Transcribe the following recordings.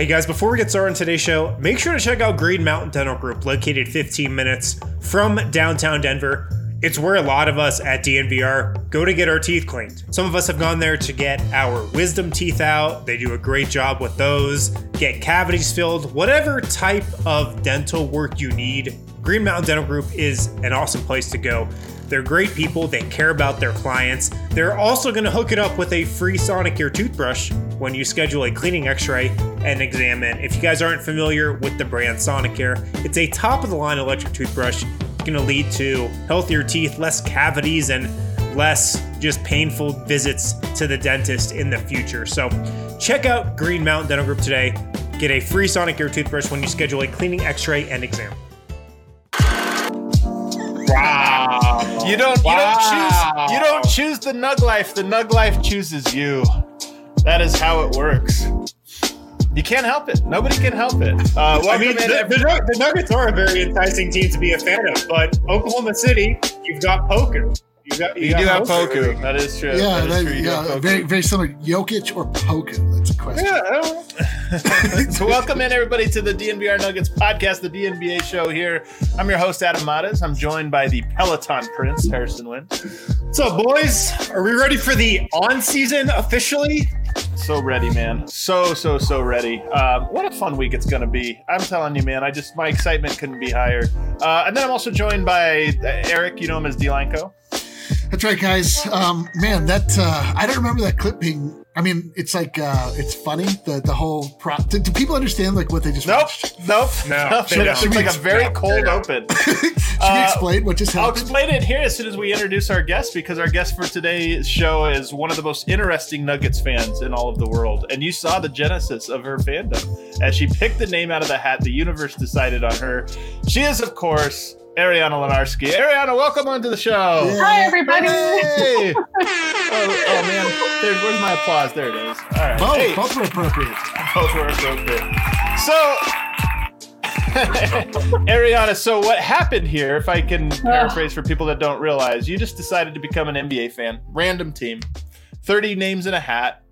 Hey guys, before we get started on today's show, make sure to check out Green Mountain Dental Group, located 15 minutes from downtown Denver. It's where a lot of us at DNVR go to get our teeth cleaned. Some of us have gone there to get our wisdom teeth out. They do a great job with those, get cavities filled, whatever type of dental work you need. Green Mountain Dental Group is an awesome place to go. They're great people, they care about their clients. They're also going to hook it up with a free Sonicare toothbrush when you schedule a cleaning x ray and examine. If you guys aren't familiar with the brand Sonicare, it's a top of the line electric toothbrush. It's going to lead to healthier teeth, less cavities, and less just painful visits to the dentist in the future. So check out Green Mountain Dental Group today. Get a free Sonicare toothbrush when you schedule a cleaning x ray and exam. Wow. You don't wow. you don't choose you don't choose the nug life. The nug life chooses you. That is how it works. You can't help it. Nobody can help it. Uh, I mean, the, the, the, Nuggets are a very enticing team to be a fan of, but Oklahoma City, you've got Poku. You, got, you, you do have Poku. That is true. Yeah, that that, true. yeah, very very similar. Jokic or Poku? That's a question. Yeah. so welcome in everybody to the DNVR Nuggets podcast, the DNBA show. Here, I'm your host Adam Mares. I'm joined by the Peloton Prince Harrison Wind. What's up, boys? Are we ready for the on season officially? So ready, man. So so so ready. Um, what a fun week it's gonna be. I'm telling you, man. I just my excitement couldn't be higher. Uh, and then I'm also joined by Eric. You know him as Delanco. That's right, guys. Um, man, that uh, I don't remember that clip being. I mean, it's like uh, it's funny the the whole pro. Do, do people understand like what they just? Nope, watched? nope, no. Should, it's like a very no, cold open. Should uh, we explain what just happened? I'll explain it here as soon as we introduce our guest because our guest for today's show is one of the most interesting Nuggets fans in all of the world, and you saw the genesis of her fandom as she picked the name out of the hat. The universe decided on her. She is, of course. Ariana Lenarsky. Ariana, welcome onto the show. Yeah. Hi, everybody. Hey. oh, oh, man, there, where's my applause? There it is. All right. Both, hey. both were appropriate. Both were appropriate. So, Ariana, so what happened here, if I can paraphrase for people that don't realize, you just decided to become an NBA fan, random team, 30 names in a hat.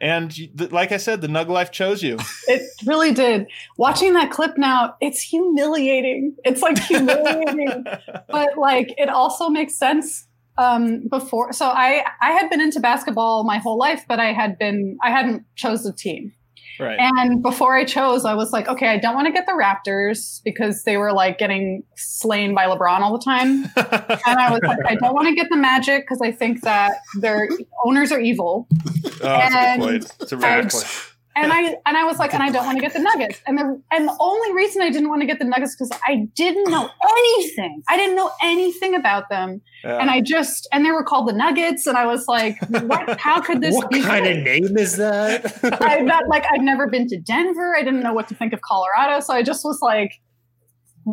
And like I said, the Nug Life chose you. It really did. Watching that clip now, it's humiliating. It's like humiliating, but like it also makes sense. Um, before, so I I had been into basketball my whole life, but I had been I hadn't chose a team. Right. And before I chose, I was like, okay, I don't want to get the Raptors because they were like getting slain by LeBron all the time. and I was like, I don't want to get the Magic because I think that their owners are evil. Oh, that's a good point. It's a very good point and I and I was like, and I don't want to get the Nuggets. And the and the only reason I didn't want to get the Nuggets because I didn't know anything. I didn't know anything about them, yeah. and I just and they were called the Nuggets, and I was like, what? How could this? Be what be kind good? of name is that? I not like I've never been to Denver. I didn't know what to think of Colorado, so I just was like,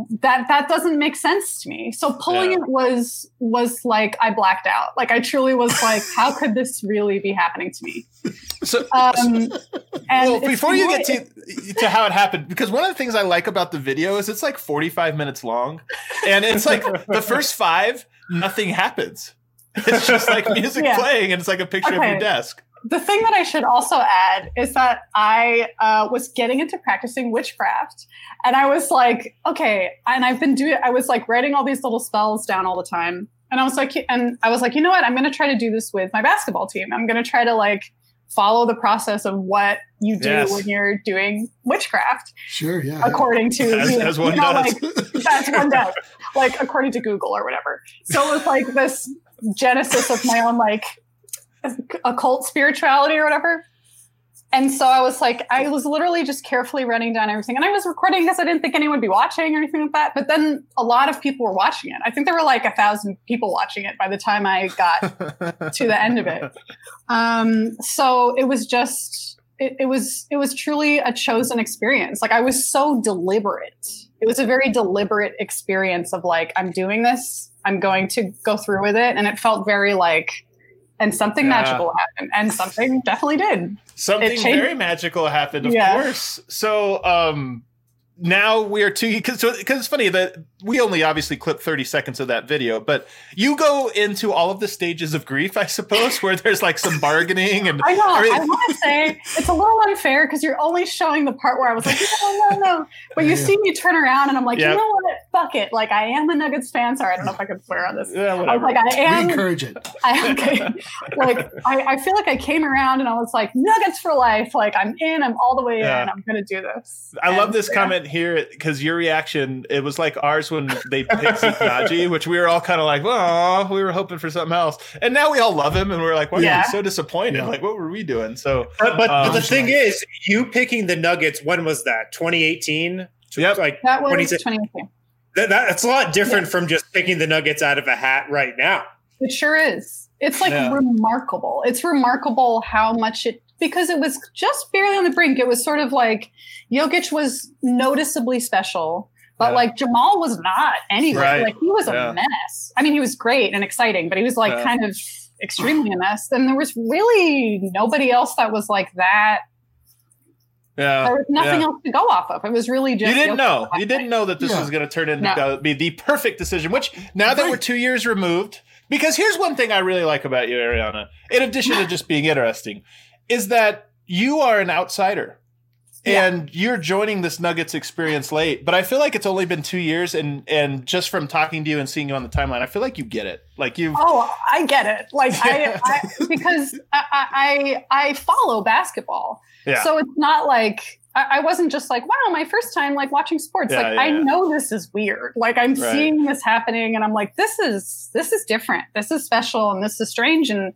that that doesn't make sense to me so pulling yeah. it was was like i blacked out like i truly was like how could this really be happening to me so um well before you get to to how it happened because one of the things i like about the video is it's like 45 minutes long and it's like the first five nothing happens it's just like music yeah. playing and it's like a picture okay. of your desk the thing that I should also add is that I uh, was getting into practicing witchcraft, and I was like, okay, and I've been doing. I was like writing all these little spells down all the time, and I was like, and I was like, you know what? I'm going to try to do this with my basketball team. I'm going to try to like follow the process of what you do yes. when you're doing witchcraft. Sure, yeah. According to as, you know, as one you know, does. like that's one does. Like according to Google or whatever. So it was like this genesis of my own like occult spirituality or whatever. And so I was like, I was literally just carefully running down everything. And I was recording because I didn't think anyone would be watching or anything like that. But then a lot of people were watching it. I think there were like a thousand people watching it by the time I got to the end of it. Um, so it was just, it, it was, it was truly a chosen experience. Like I was so deliberate. It was a very deliberate experience of like, I'm doing this. I'm going to go through with it. And it felt very like, and something yeah. magical happened and something definitely did something very magical happened of yeah. course so um now we are two because because it's funny that we only obviously clip 30 seconds of that video, but you go into all of the stages of grief, I suppose, where there's like some bargaining and I know. I mean- I want to say it's a little unfair because you're only showing the part where I was like, no, no, no. But you Yeah. see me turn around and I'm like, Yeah. you know what? Fuck it. Like I am a Nuggets fan. Sorry, I don't know if I can swear on this. Yeah, whatever. I was like, I We am. encourage it. I okay. like I, I feel like I came around and I was like, Nuggets for life. Like I'm in. I'm all the way Yeah. in. I'm gonna do this. I love this yeah. comment here because your reaction, it was like ours when they picked Zeke Nnaji, which we were all kind of like, oh, we were hoping for something else. And now we all love him and we're like, why are Yeah. you so disappointed? Like, what were we doing? So, But, but, but the Um, thing is, you picking the Nuggets, when was that? 2018? Yep. Like, That was 2018. that, that's a lot different from just picking the Nuggets out of a hat right now. It sure is. It's like Yeah. remarkable. It's remarkable how much it because it was just barely on the brink. It was sort of like Jokic was noticeably special, but Yeah. like Jamal was not anyway. Right. Like he was a mess. I mean, he was great and exciting, but he was like Yeah. kind of extremely a mess. And there was really nobody else that was like that. yeah. There was nothing yeah. else to go off of. It was really just You didn't know. You didn't know that this Yeah. was going to turn into No. be the perfect decision. Which now that we're two years removed, because here's one thing I really like about you, Ariana. In addition to just being interesting, is that you are an outsider. Yeah. And you're joining this Nuggets experience late, but I feel like it's only been two years, and and just from talking to you and seeing you on the timeline, I feel like you get it. Like you, Oh, I get it. Like I, I because I, I I follow basketball, yeah, so it's not like I, I wasn't just like wow, my first time like watching sports. Yeah, like yeah, I yeah. know this is weird. Like I'm Right. seeing this happening, and I'm like, this is this is different. This is special, and this is strange, and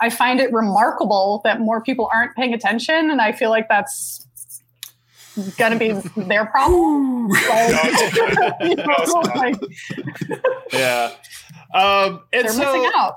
I find it remarkable that more people aren't paying attention, and I feel like that's gonna be their problem. Like, you know, like, yeah. Um, and they're so, missing out.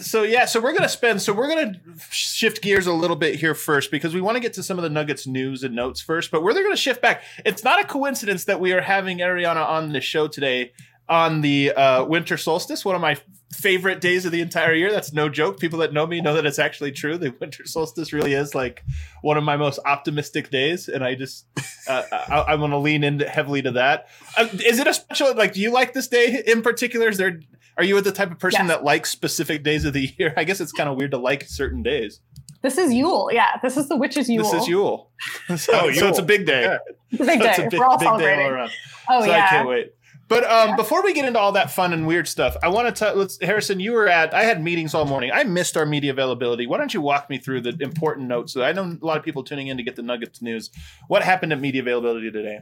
so yeah, so we're gonna spend. So we're gonna shift gears a little bit here first because we want to get to some of the Nuggets news and notes first. But we're gonna shift back. It's not a coincidence that we are having Ariana on the show today on the uh, winter solstice, one of my favorite days of the entire year. That's no joke. People that know me know that it's actually true. The winter solstice really is like one of my most optimistic days, and I just uh, I, I want to lean into heavily to that. Uh, is it a special? Like, do you like this day in particular? Is there? Are you the type of person Yes. that likes specific days of the year? I guess it's kind of weird to like certain days. This is Yule. Yeah, this is the witch's Yule. This is Yule. so, Oh, so it's a big day. Yeah. It's a big It's day. a big, We're all big day all celebrating. around. Oh so yeah. I can't wait. But um, before we get into all that fun and weird stuff, I want to let's Harrison. You were at. I had meetings all morning. I missed our media availability. Why don't you walk me through the important notes? So I know a lot of people tuning in to get the Nuggets news. What happened at media availability today?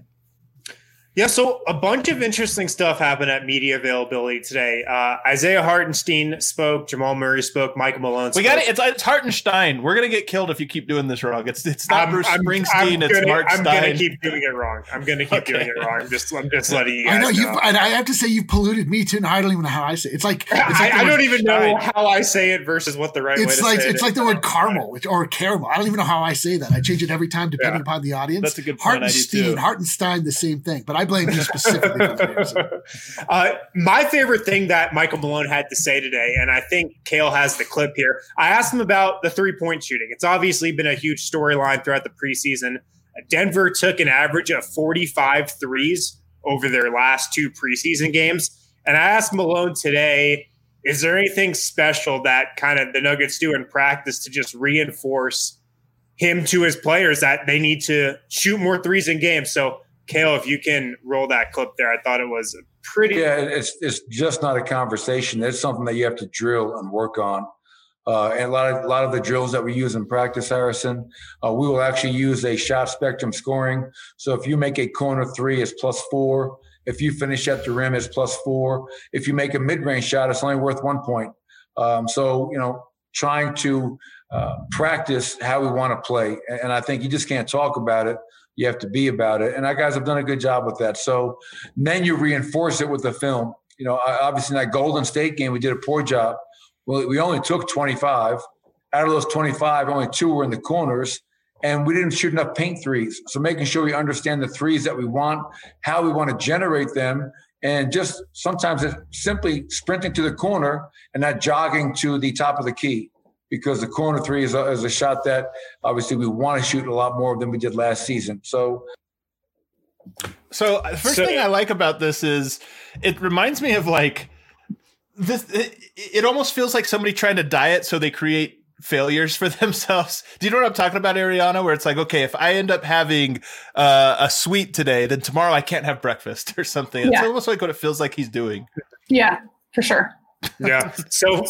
Yeah, so a bunch of interesting stuff happened at media availability today. Uh, Isaiah Hartenstein spoke, Jamal Murray spoke, Michael Malone. Spoke. We got it. It's, it's Hartenstein. We're gonna get killed if you keep doing this wrong. It's it's not I'm- Bruce I'm- Springsteen. I'm it's gonna, Mark I'm Stein. gonna keep doing it wrong. I'm gonna keep Okay. doing it wrong. I'm just, I'm just letting you guys I know you, know. and I have to say you've polluted me too. And I don't even know how I say it. It's like it's I, like I the don't word- even know Stein. how I say it versus what the right way It's to like say it's it like the word caramel which, or caramel. I don't even know how I say that. I change it every time depending Yeah. upon the audience. That's a good point. I do Hartenstein, too. Hartenstein, the same thing. But I blame you specifically for the uh, my favorite thing that Michael Malone had to say today, and I think Kale has the clip here. I asked him about the three point shooting. It's obviously been a huge storyline throughout the preseason. Denver took an average of 45 threes over their last two preseason games. And I asked Malone today, is there anything special that kind of the Nuggets do in practice to just reinforce him to his players that they need to shoot more threes in games? So, Kale, if you can roll that clip there, I thought it was pretty. Yeah, it's it's just not a conversation. It's something that you have to drill and work on. Uh, and a lot of a lot of the drills that we use in practice, Harrison, uh, we will actually use a shot spectrum scoring. So if you make a corner three, it's plus four. If you finish at the rim, it's plus four. If you make a mid-range shot, it's only worth one point. Um, so you know, trying to uh, practice how we want to play, and, and I think you just can't talk about it. You have to be about it, and our guys have done a good job with that. So then you reinforce it with the film. You know, obviously in that Golden State game, we did a poor job. Well, we only took 25. Out of those 25, only two were in the corners, and we didn't shoot enough paint threes. So making sure we understand the threes that we want, how we want to generate them, and just sometimes it's simply sprinting to the corner and not jogging to the top of the key. Because the corner three is a, is a shot that obviously we want to shoot a lot more than we did last season. So So the first So- thing I like about this is it reminds me of like this. It, it almost feels like somebody trying to diet, so they create failures for themselves. Do you know what I'm talking about, Ariana? Where it's like, okay, if I end up having uh, a sweet today, then tomorrow I can't have breakfast or something. It's Yeah. almost like what it feels like he's doing. Yeah, for sure. Yeah. So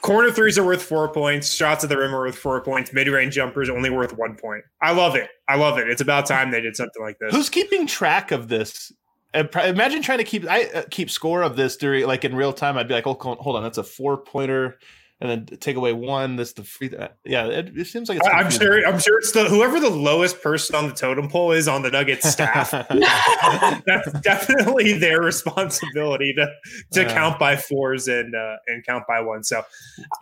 corner threes are worth four points. Shots at the rim are worth four points. Mid range jumpers only worth one point. I love it. I love it. It's about time they did something like this. Who's keeping track of this? Imagine trying to keep I uh, keep score of this during like in real time. I'd be like, oh, hold on, that's a four pointer, and then take away one. That's the free. uh, Yeah, it, it seems like it's. I- I'm sure. I'm sure it's the whoever the lowest person on the totem pole is on the Nuggets staff. That's definitely their responsibility to to Yeah. count by fours and uh, and count by one. So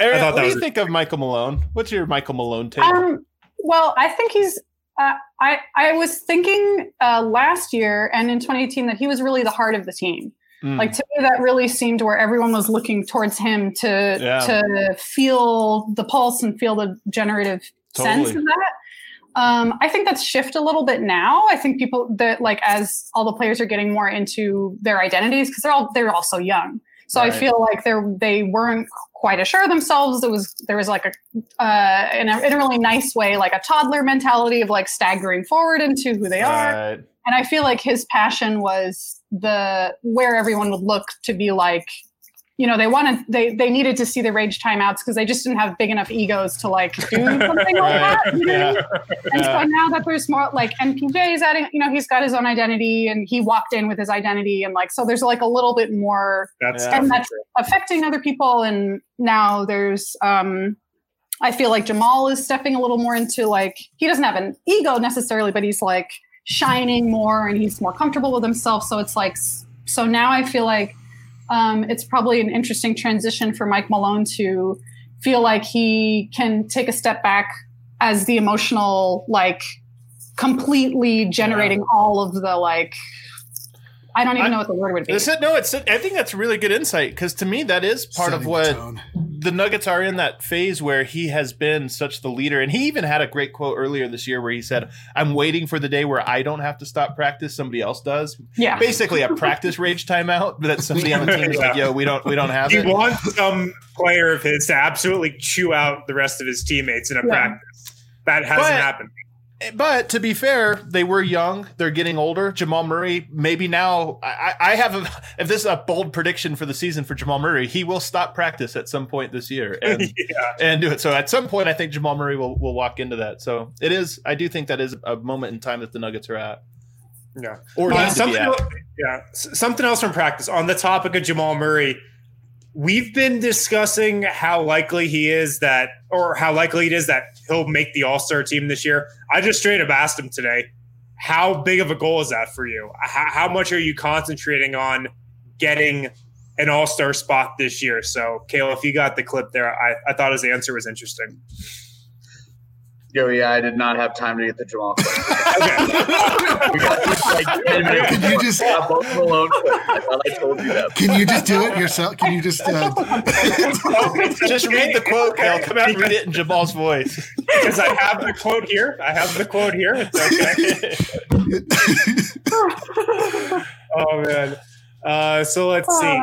Aaron, I thought what that do was you think of Michael Malone? What's your Michael Malone take? Um, well, I think he's. Uh, I I was thinking uh, last year and in 2018 that he was really the heart of the team. Mm. Like to me, that really seemed where everyone was looking towards him to Yeah. to feel the pulse and feel the generative sense of that. Um, I think that's shifted a little bit now. I think people that like as all the players are getting more into their identities because they're all they're all so young. So I feel like they're they weren't quite as sure of themselves. There was there was like a uh, in a in a really nice way like a toddler mentality of like staggering forward into who they are. And I feel like his passion was the where everyone would look to be like, you know, they wanted they they needed to see the rage timeouts because they just didn't have big enough egos to like do something like that. You know what I mean? Yeah. And Yeah. so now that there's more like MPJ is adding, you know, he's got his own identity and he walked in with his identity and like so there's like a little bit more that's Yeah. definitely that's- affecting other people and now there's um I feel like Jamal is stepping a little more into like he doesn't have an ego necessarily, but he's like shining more and he's more comfortable with himself. So it's like so now I feel like um, it's probably an interesting transition for Mike Malone to feel like he can take a step back as the emotional like completely generating all of the like I don't even I- know what the word would be. It, no, it's. I think that's really good insight because to me that is part of Setting the what tone. the Nuggets are in that phase where he has been such the leader. And he even had a great quote earlier this year where he said, I'm waiting for the day where I don't have to stop practice, somebody else does. yeah. Basically a practice rage timeout, that somebody on the team is like, yo, we don't we don't have He it. He wants some player of his to absolutely chew out the rest of his teammates in a Yeah. practice. That hasn't But- happened. But to be fair, they were young. They're getting older. Jamal Murray, maybe now. I, I have a. If this is a bold prediction for the season for Jamal Murray, he will stop practice at some point this year and yeah. and do it. So at some point, I think Jamal Murray will will walk into that. So it is. I do think that is a moment in time that the Nuggets are at, Yeah. or Uh, need to be something, at. el- yeah, something else from practice. On the topic of Jamal Murray, we've been discussing how likely he is that, or how likely it is that he'll make the All Star team this year. I just straight up asked him today, how big of a goal is that for you? How, how much are you concentrating on getting an All Star spot this year? So, Kale, if you got the clip there, I, I thought his answer was interesting. Yo, yeah, I did not have time to get the Jamal. clip. Okay. We got this, like, 10 minutes Could you just- Yeah, both Malone. I thought I told you that. Can you just do it yourself? Can you just? Uh, Just read the quote, Cal. Come out and read it in Jamal's voice. because I have the quote here. I have the quote here. It's okay. oh man. Uh, so let's see.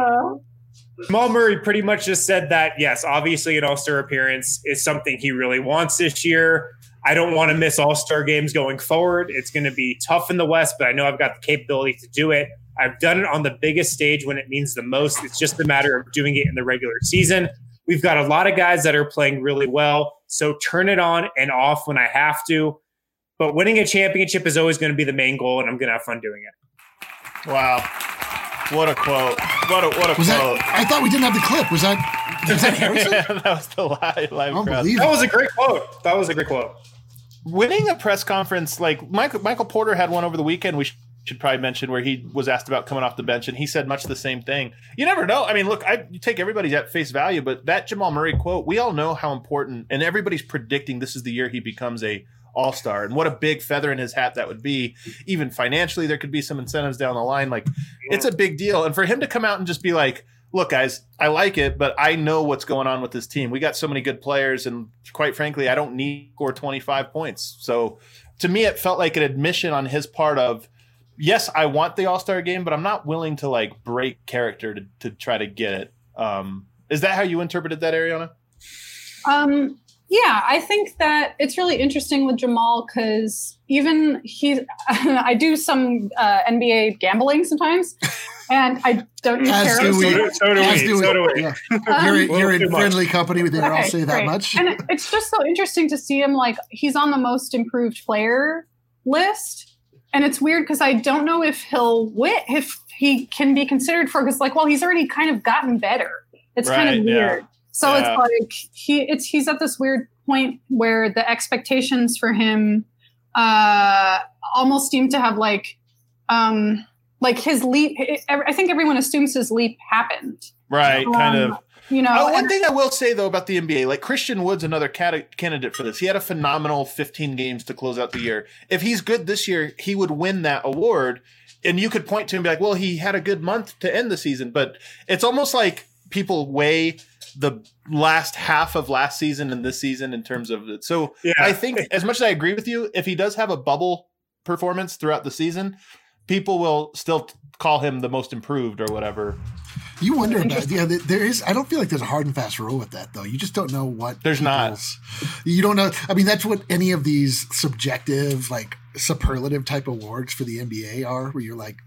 Jamal Murray pretty much just said that yes, obviously an All Star appearance is something he really wants this year. I don't want to miss All Star games going forward. It's going to be tough in the West, but I know I've got the capability to do it. I've done it on the biggest stage when it means the most. It's just a matter of doing it in the regular season. We've got a lot of guys that are playing really well, so turn it on and off when I have to. But winning a championship is always going to be the main goal, and I'm going to have fun doing it. Wow. What a quote. What a what a was quote. that? I thought we didn't have the clip. Was that? Was that Harrison? that was the live, live crowd. That was a great quote. That was a great quote. Winning a press conference like Michael Michael Porter had one over the weekend. We should probably mention where he was asked about coming off the bench, and he said much the same thing. You never know. I mean, look, I you take everybody at face value, but that Jamal Murray quote, we all know how important, and everybody's predicting this is the year he becomes a all star, and what a big feather in his hat that would be. Even financially, there could be some incentives down the line. Like, it's a big deal, and for him to come out and just be like. Look, guys, I like it, but I know what's going on with this team. We got so many good players, and quite frankly, I don't need score 25 points. So to me, it felt like an admission on his part of yes, I want the All Star game, but I'm not willing to like break character to, to try to get it. Um, is that how you interpreted that, Ariana? Um, yeah, I think that it's really interesting with Jamal because even he, I do some uh, NBA gambling sometimes, and I don't use As tarot. do we. So do- so do As we, do so do we. Yeah. Um, You're, Well, you're too in much. friendly company with there. I'll say that great. much. And it's just so interesting to see him like he's on the most improved player list. And it's weird because I don't know if he'll win, if he can be considered for because like, well, he's already kind of gotten better. It's kind Right, of yeah. Weird. So Yeah. it's like he it's he's at this weird point where the expectations for him uh almost seem to have like um like his leap I think everyone assumes his leap happened. Right, kind Um, of. You know, Oh, one and- thing I will say though about the NBA, like Christian Wood's another cata- candidate for this. He had a phenomenal 15 games to close out the year. If he's good this year, he would win that award. And you could point to him and be like, well, he had a good month to end the season. But it's almost like people weigh the last half of last season and this season in terms of it. So Yeah. I think, as much as I agree with you, if he does have a bubble performance throughout the season, people will still t- call him the most improved or whatever. You wonder about yeah. There is. I don't feel like there's a hard and fast rule with that though. You just don't know what. There's not. You don't know. I mean, that's what any of these subjective, like superlative type awards for the NBA are, where you're like,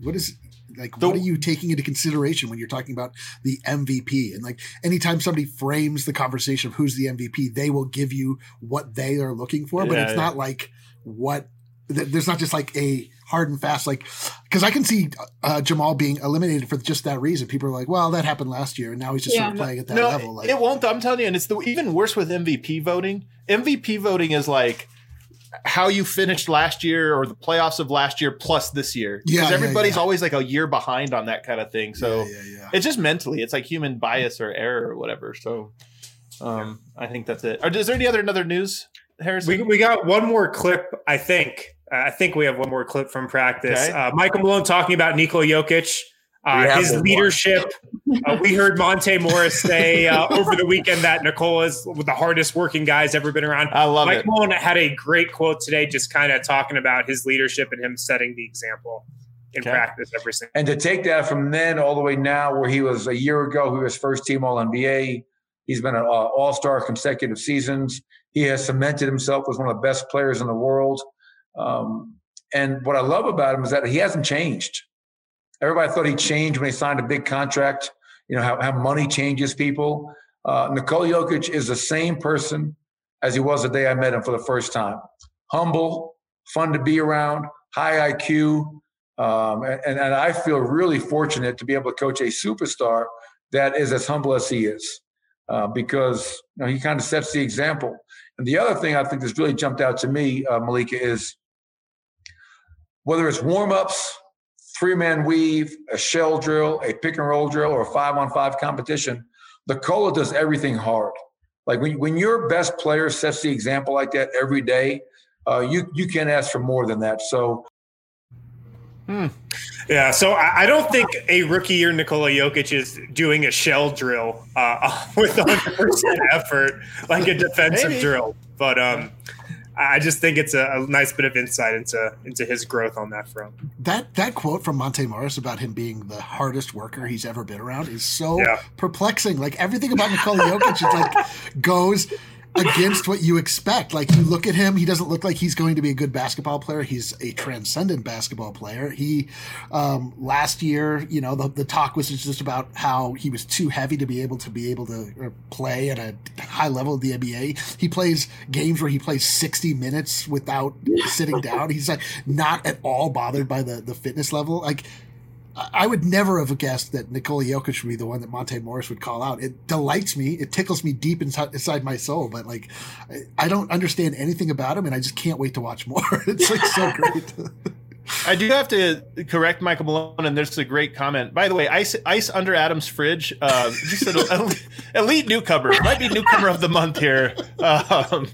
what is like The- what are you taking into consideration when you're talking about the MVP? And like anytime somebody frames the conversation of who's the MVP, they will give you what they are looking for, but Yeah, it's yeah. not like what. th- There's not just like a hard and fast like because I can see uh, Jamal being eliminated for just that reason. People are like, "Well, that happened last year, and now he's just sort of playing at that no, level." Like, it won't. I'm telling you, and it's the even worse with MVP voting. MVP voting is like how you finished last year or the playoffs of last year plus this year. Yeah, because yeah, everybody's yeah. always like a year behind on that kind of thing. So yeah, yeah, yeah. it's just mentally, it's like human bias or error or whatever. So um, I think that's it. Or is there any other another news, Harrison? We, we got one more clip, I think. Uh, I think we have one more clip from practice. Okay. Uh, Michael Malone talking about Nikola Jokic, uh, his leadership. uh, we heard Monte Morris say uh, over the weekend that Nikola is the hardest working guy's ever been around. I love Mike it. Malone had a great quote today, just kind of talking about his leadership and him setting the example in Okay. practice every single. And to take that from then all the way now, where he was a year ago, he was first team All NBA. He's been an All Star consecutive seasons. He has cemented himself as one of the best players in the world. Um, and what I love about him is that he hasn't changed. Everybody thought he changed when he signed a big contract. You know how, how money changes people. Uh, Nikola Jokic is the same person as he was the day I met him for the first time. Humble, fun to be around, high IQ, um, and, and I feel really fortunate to be able to coach a superstar that is as humble as he is, uh, because you know, he kind of sets the example. And the other thing I think that's really jumped out to me, uh, Malika, is whether it's warm ups, three man weave, a shell drill, a pick and roll drill, or a five on five competition, Nikola does everything hard. Like when, when your best player sets the example like that every day, uh, you you can't ask for more than that. So Yeah, so I, I don't think a rookie year Nikola Jokic is doing a shell drill uh, with 100 percent effort, like a defensive Maybe. drill. But um, I just think it's a, a nice bit of insight into into his growth on that front. that that quote from Monte Morris about him being the hardest worker he's ever been around is so Yeah. perplexing. Like everything about Nikola Jokic is like goes against what you expect. Like you look at him, he doesn't look like he's going to be a good basketball player. He's a transcendent basketball player. He um, last year, you know, the, the talk was just about how he was too heavy to be able to be able to uh, play at a high level of the NBA. He plays games where he plays 60 minutes without sitting down. He's like not at all bothered by the the fitness level. Like I would never have guessed that Nikola Jokic would be the one that Monte Morris would call out. It delights me. It tickles me deep inside, inside my soul. But like, I, I don't understand anything about him, and I just can't wait to watch more. It's like so great. I do have to correct Michael Malone, and there's a great comment. By the way, ice ice under Adam's fridge. Uh, just an elite, elite newcomer, might be newcomer of the month here. Um,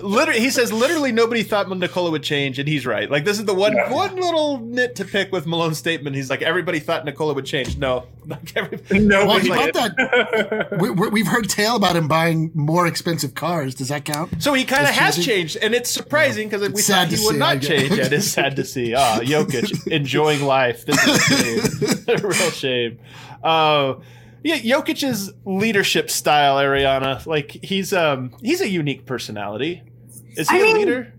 literally, he says literally nobody thought Nikola would change, and he's right. Like this is the one Yeah. one little nit to pick with Malone's statement. He's like everybody thought Nikola would change. No, like everybody. No, Well, he about did. that, we, we, we've heard tale about him buying more expensive cars. Does that count? So he kind of has changing. changed, and it's surprising because we It's thought he would see, not change. Yeah, it is sad to see. Ah, Jokic enjoying life. This is a shame. a real shame. Uh, yeah, Jokic's leadership style, Ariana. Like he's um he's a unique personality. Is he I a mean, leader?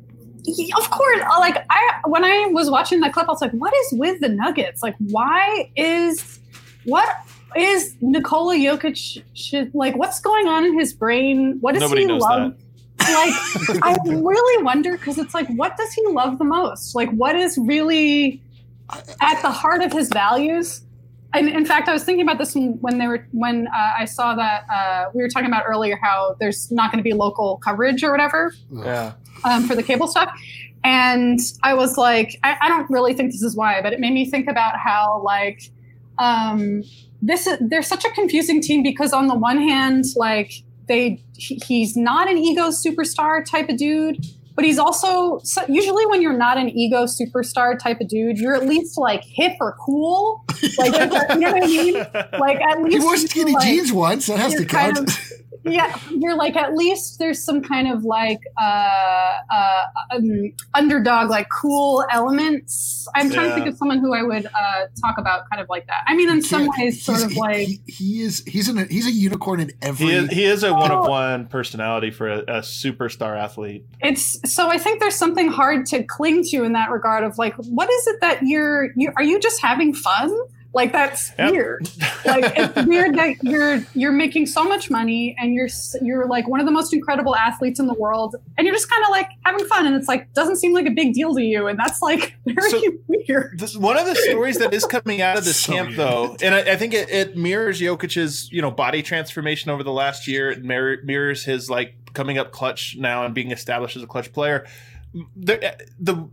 Yeah, of course uh, like i when i was watching that clip i was like what is with the nuggets like why is what is Nikola Jokic should like what's going on in his brain what does Nobody he knows love like i really wonder because it's like what does he love the most like what is really at the heart of his values and in fact i was thinking about this when, when they were when uh, i saw that uh, we were talking about earlier how there's not going to be local coverage or whatever Yeah. um, for the cable stuff. And I was like, I, I don't really think this is why, but it made me think about how like um, this is they're such a confusing team because on the one hand, like they he- he's not an ego superstar type of dude, but he's also so usually when you're not an ego superstar type of dude, you're at least like hip or cool. Like you know what I mean? Like at least He wore skinny like, jeans once. That has to count. kind of- yeah you're like at least there's some kind of like uh uh um, underdog like cool elements i'm trying to think of someone who i would uh talk about kind of like that i mean in some Can't- ways sort of like he, he is he's an he's a unicorn in every. He is, he is a one of one personality for a, a superstar athlete. it's so i think there's something hard to cling to in that regard of like what is it that you're you are you just having fun like that's Yep. weird like it's weird that you're you're making so much money and you're you're like one of the most incredible athletes in the world and you're just kind of like having fun and it's like doesn't seem like a big deal to you and that's like very So- weird This, one of the stories that is coming out of this So camp, weird. though, and I, I think it, it mirrors Jokic's, you know, body transformation over the last year. It mirror, mirrors his like coming up clutch now and being established as a clutch player. There, eh, the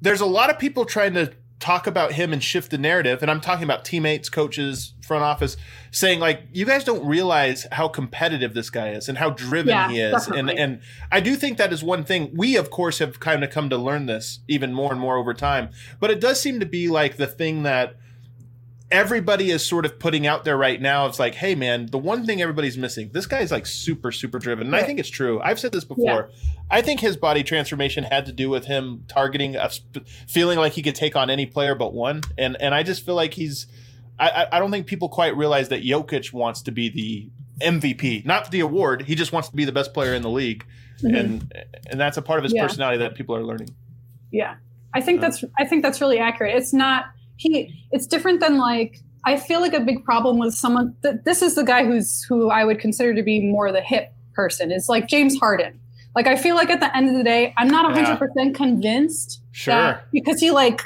there's a lot of people trying to talk about him and shift the narrative, and I'm talking about teammates, coaches, front office, saying like, you guys don't realize how competitive this guy is and how driven Yeah, he is, and and I do think that is one thing. We, of course, have kind of come to learn this even more and more over time. But it does seem to be like the thing that everybody is sort of putting out there right now. It's like, hey, man, the one thing everybody's missing, this guy's like super, super driven. And I think it's true. I've said this before. I think his body transformation had to do with him targeting, a sp- feeling like he could take on any player but one. And and I just feel like he's. I, I- don't think people quite realize that Jokic wants to be the MVP, not the award. He just wants to be the best player in the league, Mhm. and and that's a part of his Yeah. personality that people are learning. Yeah, I think that's I think that's really accurate. It's not he. It's different than like I feel like a big problem with someone. Th- this is the guy who's who I would consider to be more the hip person. Is like James Harden. Like I feel like at the end of the day, I'm not 100 percent convinced Sure. that because he like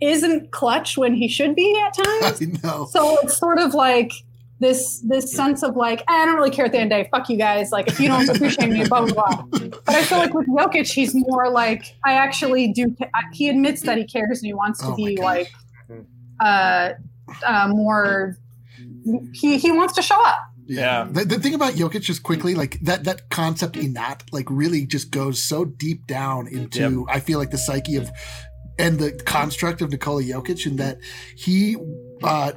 isn't clutch when he should be at times. I know. so it's sort of like this this sense of like eh, I don't really care at the end of the day. Fuck you guys. Like if you don't appreciate me, blah blah blah. But I feel like with Jokic, he's more like I actually do. He admits that he cares and he wants to Oh be like uh, uh, more. He he wants to show up. Yeah. The, the thing about Jokic, just quickly, like that that concept in that, like really just goes so deep down into I feel like the psyche of and the construct of Nikola Jokic, in that he uh,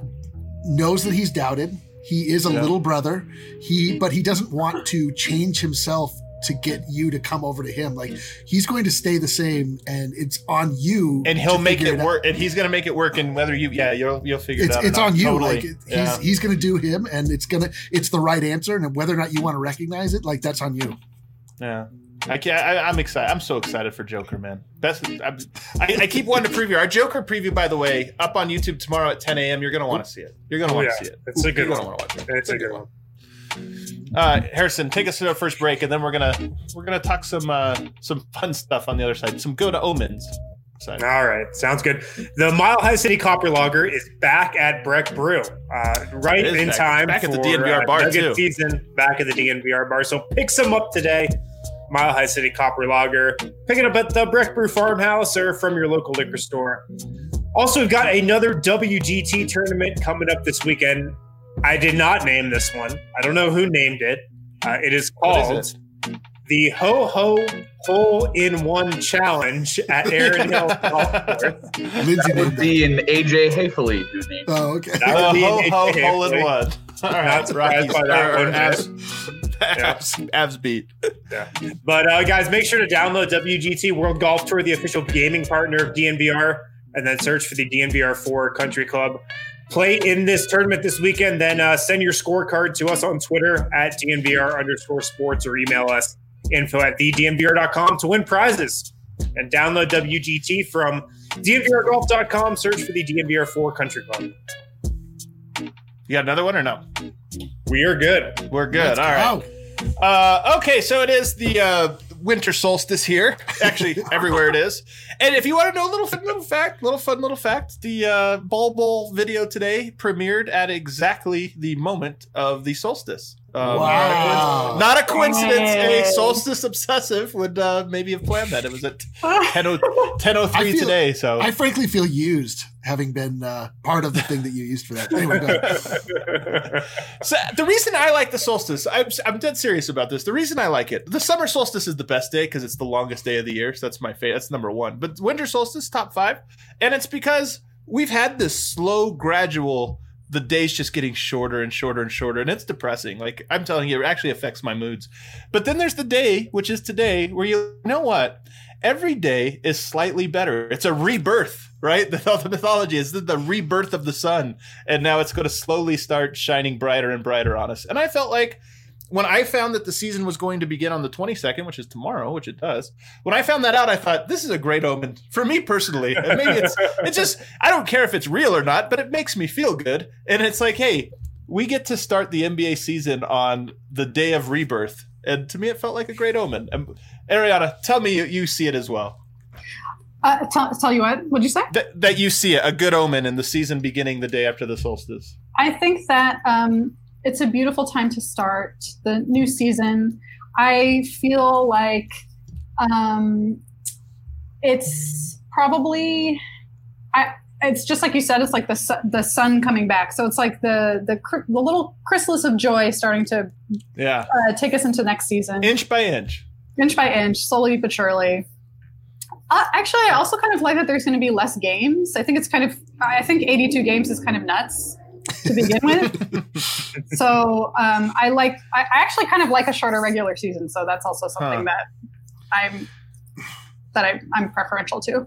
knows that he's doubted. He is a Yeah. little brother. He but he doesn't want to change himself to get you to come over to him. Like mm-hmm. he's going to stay the same, and it's on you. and he'll to make figure it out. work and he's gonna make it work and whether you yeah you'll you'll figure It's it out it's on you. Totally. Like he's yeah. he's going to do him, and it's gonna it's the right answer. And whether or not you want to recognize it, like that's on you. yeah I, can't, I, I'm excited. I'm so excited for Joker, man. Best. I'm, I, I keep wanting to preview our Joker preview. By the way, up on YouTube tomorrow at 10 a.m. You're gonna want to see it. You're gonna Oh, want yeah. to see it. It's a good You're one. want to watch it. It's a good one. Uh, Harrison, take us to our first break, and then we're gonna we're gonna talk some uh, some fun stuff on the other side. Some good omens. Side. All right, sounds good. The Mile High City Copper Lager is back at Breck Brew, uh, right in back- time back at the for, DNVR uh, bar, Nugget too. season. Back at the DNVR bar, so pick some up today. Mile High City Copper Lager. Pick it up at the Breck Brew Farmhouse or from your local liquor store. Also, we've got another WGT tournament coming up this weekend. I did not name this one. I don't know who named it. Uh, it is called is the Ho Ho Hole in One Challenge at Aaron Hill Golf Course. Lindsay Would named that. be an AJ Haefele who named. Oh, okay. That would Uh, be ho an ho AJ hole in one. All right, Not surprised Rockies by that or- or one, abs, abs, abs beat. But uh, guys, make sure to download WGT World Golf Tour, the official gaming partner of DNVR, and then search for the DNVR 4 Country Club. Play in this tournament this weekend, then uh, send your scorecard to us on Twitter at DNVR underscore sports or email us info at thednvr.com to win prizes. And download WGT from DNVRgolf.com. Search for the DNVR 4 Country Club. You got another one or no? We are good. We're good. Let's All right. go. Uh, okay, so it is the uh, winter solstice here. Actually, everywhere it is. And if you want to know a little fun little fact, little fun little fact, the uh, Bol Bol video today premiered at exactly the moment of the solstice. Um, Wow. Not a coincidence. A Dang. solstice obsessive would uh, maybe have planned that. It was at 10 10.03 I today. So I frankly feel used having been uh, part of the thing that you used for that. Anyway. So the reason I like the solstice, I'm, I'm dead serious about this. The reason I like it, the summer solstice is the best day because it's the longest day of the year. So that's my favorite. That's number one. But winter solstice, top five, and it's because we've had this slow, gradual. The days just getting shorter and shorter and shorter, and it's depressing. Like I'm telling you, it actually affects my moods. But then there's the day, which is today, where you, you know what? Every day is slightly better. It's a rebirth, right? The, the mythology is the, the rebirth of the sun and now it's going to slowly start shining brighter and brighter on us. And I felt like when I found that the season was going to begin on the 22nd, which is tomorrow, which it does, when I found that out, I thought this is a great omen for me personally. And maybe it's it's just I don't care if it's real or not, but it makes me feel good. And it's like, hey, we get to start the NBA season on the day of rebirth. And to me, it felt like a great omen. And Ariana, tell me you, you see it as well. Uh, tell, tell you what, what'd you say? That, that you see it, a good omen in the season beginning the day after the solstice. I think that um, it's a beautiful time to start the new season. I feel like um, it's probably, I, it's just like you said. It's like the su- the sun coming back. So it's like the the cr- the little chrysalis of joy starting to Yeah. uh, take us into next season, Inch by inch. inch by inch, slowly but surely. Uh, actually, I also kind of like that there's going to be less games. I think it's kind of, I think 82 games is kind of nuts to begin with. so um, I like, I, I actually kind of like a shorter regular season. So that's also something Huh. that I'm, that I, I'm preferential to.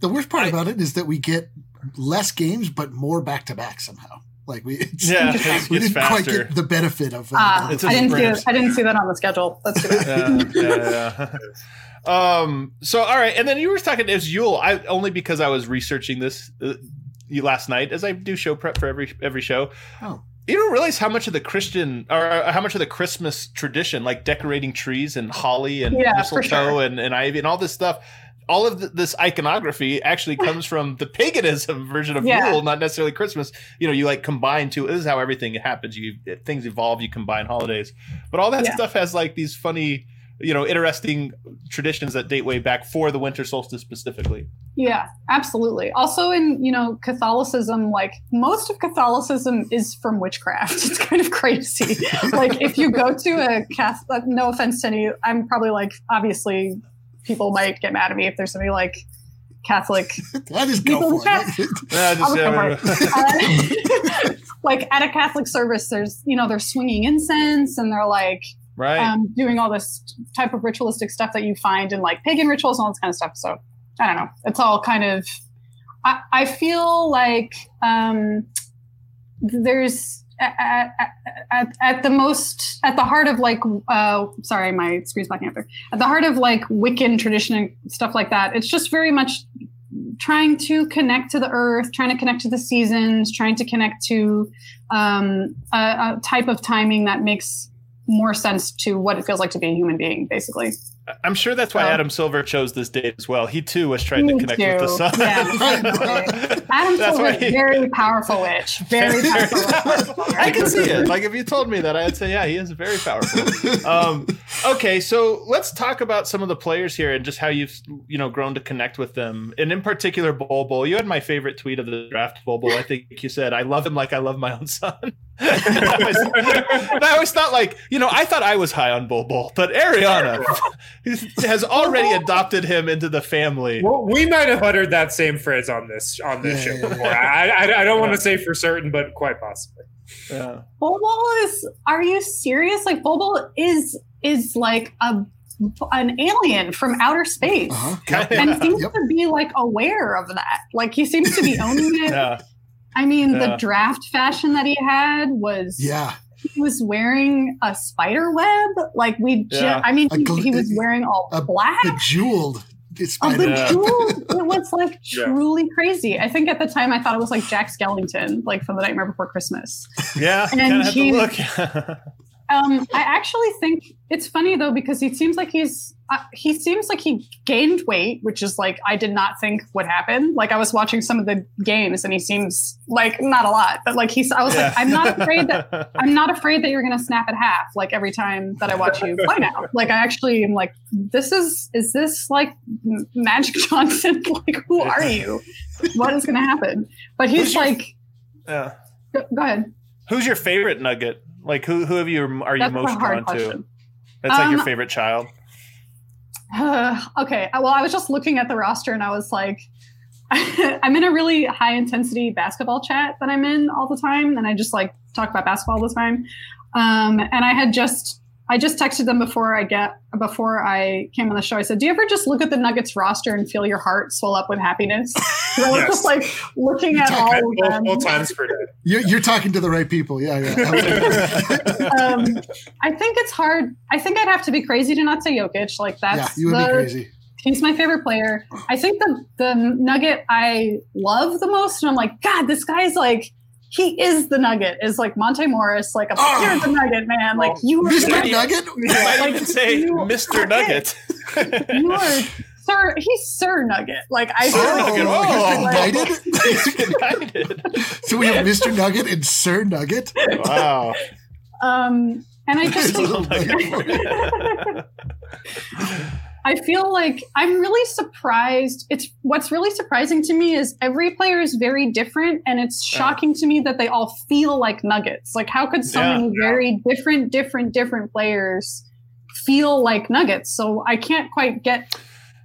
The worst part about it is that we get less games, but more back to back somehow. Like we, it's, Yeah, it's, we didn't quite get the benefit of. Uh, Uh, the It's a I didn't see I didn't see that on the schedule. That's too bad. yeah, yeah, yeah. Um. So, all right, and then you were talking. Was Yule. I only because I was researching this uh, last night, as I do show prep for every every show. Oh. You don't realize how much of the Christian or uh, how much of the Christmas tradition, like decorating trees and holly and Yeah, mistletoe sure. and, and ivy and all this stuff, all of this iconography actually comes from the paganism version of Yeah. Yule, not necessarily Christmas. You know, you like combine two. This is how everything happens. You things evolve. You combine holidays, but all that Yeah. stuff has like these funny, you know, interesting traditions that date way back for the winter solstice specifically. Yeah, absolutely. Also, in you know Catholicism, like most of Catholicism is from witchcraft. It's kind of crazy. like if you go to a Catholic, no offense to any, I'm probably like obviously people might get mad at me if there's somebody like Catholic I just go People for it. Yeah, I would uh, like at a Catholic service, there's you know they're swinging incense and they're like right. um, doing all this type of ritualistic stuff that you find in like pagan rituals and all this kind of stuff. So I don't know. It's all kind of. I, I feel like um, there's at, at, at the most at the heart of like uh, sorry my screen's blacking out there at the heart of like Wiccan tradition and stuff like that. It's just very much trying to connect to the earth, trying to connect to the seasons, trying to connect to um, a, a type of timing that makes more sense to what it feels like to be a human being, basically. I'm sure that's why. Adam Silver chose this date as well. He too was trying to connect with the too. sun. Yeah. Adam Silver he- very powerful witch. Very powerful witch. I can see it. Like if you told me that, I'd say, yeah, he is very powerful. Um, okay, so let's talk about some of the players here and just how you've you know grown to connect with them. And in particular, Bol Bol. You had my favorite tweet of the draft, Bol Bol. I think you said, "I love him like I love my own son." I, always, I always thought like you know I thought I was high on Bol Bol, but Ariana has already adopted him into the family. Well, we might have uttered that same phrase on this on this Yeah, show yeah, before. I, I, I don't want to say for certain, but quite possibly. Yeah. Bobo is. Are you serious? Like Bobo is is like a an alien from outer space. Uh-huh. Yep. And seems Yep. to be like aware of that. Like he seems to be owning it. Yeah. I mean, Yeah. the draft fashion that he had was Yeah. he was wearing a spider web. Like we, ju- I mean, he, gl- he was wearing all a black. Bejeweled. It's A spider. Yeah. bejeweled. It was like Yeah. truly crazy. I think at the time I thought it was like Jack Skellington, like from The Nightmare Before Christmas. Yeah. And Kind of have to he- look. Um, I actually think it's funny though because he seems like he's uh, he seems like he gained weight, which is like I did not think would happen. Like I was watching some of the games and he seems like not a lot, but like he's I was like I'm not afraid that I'm not afraid that you're gonna snap at half like every time that I watch you play now. Like I actually am like this is is this like Magic Johnson? like who are you? What is gonna happen? But he's your- like Yeah. go, go ahead. Who's your favorite nugget? Like who who have you are you That's most a hard drawn to? That's like your Um, favorite child. Okay. Well, I was just looking at the roster and I was like, I'm in a really high intensity basketball chat that I'm in all the time, and I just like talk about basketball all the time. Um, and I had just I just texted them before I get before I came on the show. I said, "Do you ever just look at the Nuggets roster and feel your heart swell up with happiness?" I was Yes. just like looking You at talk all of Multiple them. multiple times per day. You're, you're talking to the right people. Yeah, yeah. um, I think it's hard. I think I'd have to be crazy to not say Jokic. Like yeah, that's you would the, be crazy. He's my favorite player. I think the the nugget I love the most, and I'm like, God, this guy's like, he is the nugget. Is like Monte Morris, like a Oh. you're the nugget, man. Like you are, Mr. Right. Nugget? You might like, even say Mr. Nugget. you are Sir. He's Sir Nugget. Like I feel Sir like Nugget. Oh, Oh. United? United. so we have Mr. Nugget and Sir Nugget. Wow. Um, and I just think, little nugget. I feel like I'm really surprised. It's what's really surprising to me is every player is very different, and it's Yeah. shocking to me that they all feel like nuggets. Like, how could so Yeah. many very different, different, different players feel like nuggets? So I can't quite get.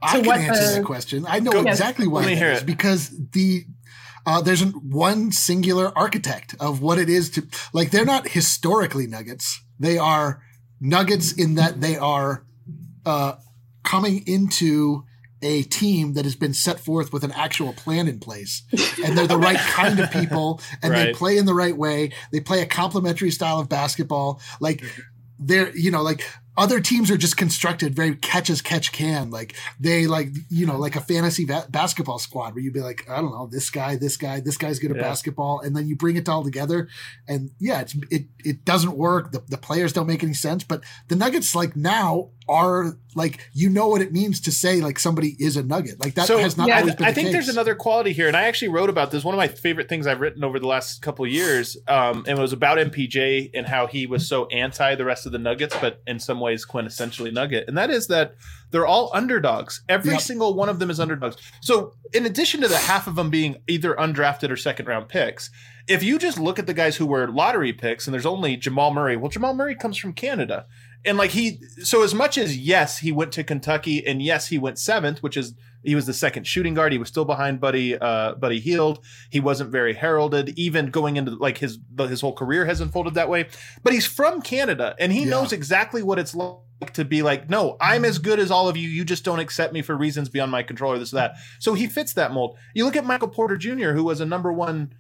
I So can what answer the- that question. I know Go- exactly why Let me it hear is it. because the uh, there's an, one singular architect of what it is to like. They're not historically nuggets. They are nuggets in that they are uh, coming into a team that has been set forth with an actual plan in place. And they're the right kind of people and they play in the right way. They play a complementary style of basketball. Like mm-hmm. they're you know like other teams are just constructed very catch as catch can. Like they like you know like a fantasy ba- basketball squad where you'd be like i don't know this guy this guy this guy's good at Yeah. basketball. And then you bring it all together and yeah it's it it doesn't work. The, the players don't make any sense. But the nuggets like now are like you know what it means to say like somebody is a nugget. Like that so has not yeah, always been I the think there's another quality here, and I actually wrote about this. One of my favorite things I've written over the last couple of years, um, and it was about MPJ and how he was so anti the rest of the Nuggets, but in some ways quintessentially Nugget, and that is that they're all underdogs. Every Yep. single one of them is underdogs. So in addition to the half of them being either undrafted or second round picks, if you just look at the guys who were lottery picks, and there's only Jamal Murray. Well, Jamal Murray comes from Canada. And like he, so as much as yes, he went to Kentucky, and yes, he went seventh, which is he was the second shooting guard. He was still behind Buddy uh, Buddy Hield. He wasn't very heralded, even going into like his his whole career has unfolded that way. But he's from Canada, and he Yeah. knows exactly what it's like to be like, no, I'm as good as all of you. You just don't accept me for reasons beyond my control or this or that. So he fits that mold. You look at Michael Porter Jr., who was a number one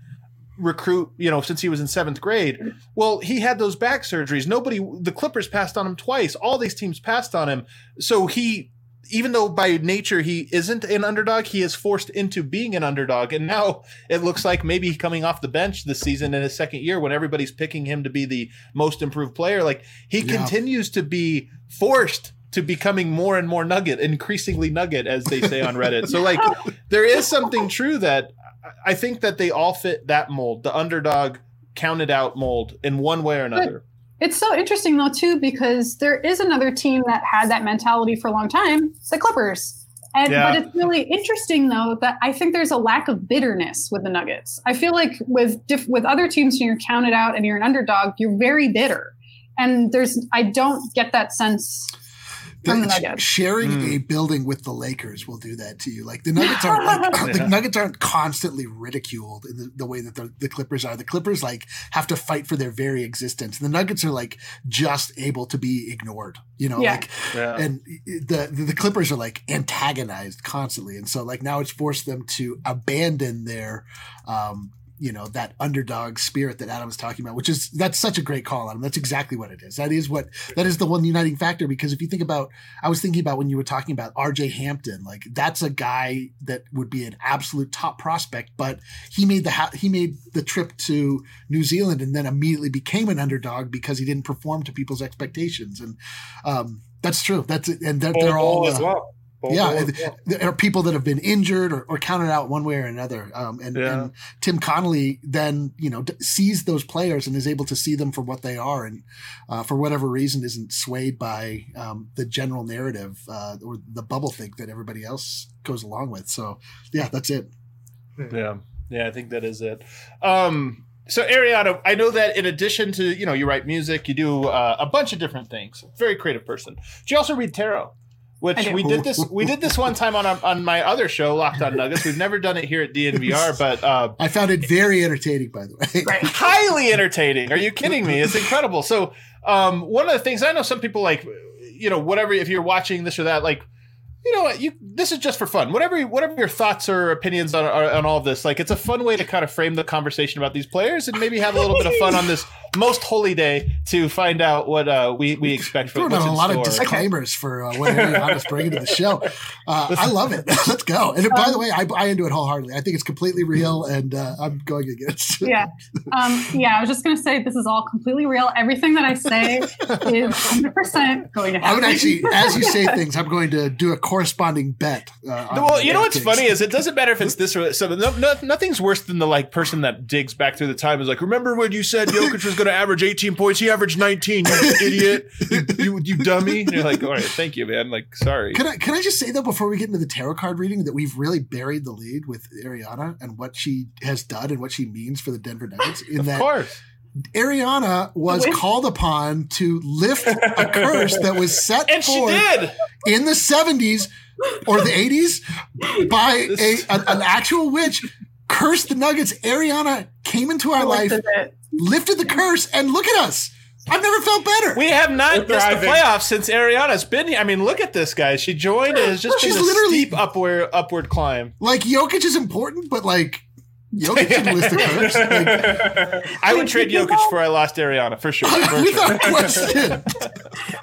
recruit, you know, since he was in seventh grade. Well, he had those back surgeries. Nobody, the Clippers passed on him twice. All these teams passed on him. So he, even though by nature he isn't an underdog, he is forced into being an underdog. And now it looks like maybe coming off the bench this season in his second year when everybody's picking him to be the most improved player, like he Yeah. continues to be forced to becoming more and more nugget, increasingly nugget, as they say on Reddit. So like there is something true that I think that they all fit that mold, the underdog counted out mold in one way or another. It's so interesting though too because there is another team that had that mentality for a long time, the Clippers. And Yeah. but it's really interesting though that I think there's a lack of bitterness with the Nuggets. I feel like with diff- with other teams when you're counted out and you're an underdog, you're very bitter. And there's I don't get that sense the The- sharing Mm. a building with the Lakers will do that to you. Like the Nuggets aren't like, Yeah. the Nuggets aren't constantly ridiculed in the, the way that the, the Clippers are. The Clippers like have to fight for their very existence. The Nuggets are like just able to be ignored. You know, Yeah. like Yeah. and the, the the Clippers are like antagonized constantly, and so like now it's forced them to abandon their, um, you know, that underdog spirit that Adam was talking about, which is that's such a great call him. That's exactly what it is. That is what that is the one uniting factor. Because if you think about, I was thinking about when you were talking about R.J. Hampton, like that's a guy that would be an absolute top prospect, but he made the ha- he made the trip to New Zealand and then immediately became an underdog because he didn't perform to people's expectations, and um, that's true. That's and they're, they're all as uh, well. Bol yeah, Bol as there are people that have been injured or, or counted out one way or another. Um, and, Yeah. and Tim Connolly then, you know, d- sees those players and is able to see them for what they are, and uh, for whatever reason, isn't swayed by um, the general narrative uh, or the bubble think that everybody else goes along with. So, yeah, that's it. Yeah, yeah, I think that is it. Um, so Ariana, I know that in addition to you know you write music, you do uh, a bunch of different things. Very creative person. Do you also read tarot? I Which we did this we did this one time on our, on my other show, Locked on Nuggets. We've never done it here at DNVR, but uh, I found it very entertaining, by the way. Right. highly entertaining. Are you kidding me? It's incredible. So, um, one of the things I know some people like, you know, whatever. If you're watching this or that, like, you know, what, you this is just for fun. Whatever, whatever your thoughts or opinions on, on on all of this, like, it's a fun way to kind of frame the conversation about these players and maybe have a little bit of fun on this most holy day to find out what uh, we we expect from Throwing what's out a in lot of disclaimers for uh, what Ariana's bringing to the show. Uh, I love it. Let's go. And by the way, I buy into it wholeheartedly. I think it's completely real, and uh, I'm going against. it. yeah um yeah i was just gonna say this is all completely real everything that i say is 100% going to happen I would actually, as you say things, I'm going to do a corresponding bet. Uh, Well, you know what's takes. funny is it doesn't matter if it's this or so. No, no, nothing's worse than the like person that digs back through the time is like, remember when you said Jokic was going to average 18 points? He averaged 19. You idiot, you, you you dummy. And you're like, all right, thank you, man. Like, sorry. Can I can I just say though before we get into the tarot card reading that we've really buried the lead with Ariana and what she has done and what she means for the Denver Nuggets. In Of that course. Ariana was With- called upon to lift a curse that was set And she forth did. in the 70s or the 80s by a, This- an, an actual witch. Cursed the Nuggets. Ariana came into our life, Lifted it. lifted the curse, and look at us. I've never felt better. We have not We're missed the playoffs since Ariana's been here. I mean, look at this, guys. She joined. It has just She's been a literally- steep upward upward climb. like Jokic is important, but like Jokic didn't list the curse. Like, I would trade did Jokic know- for I lost Ariana for sure. For sure. without question.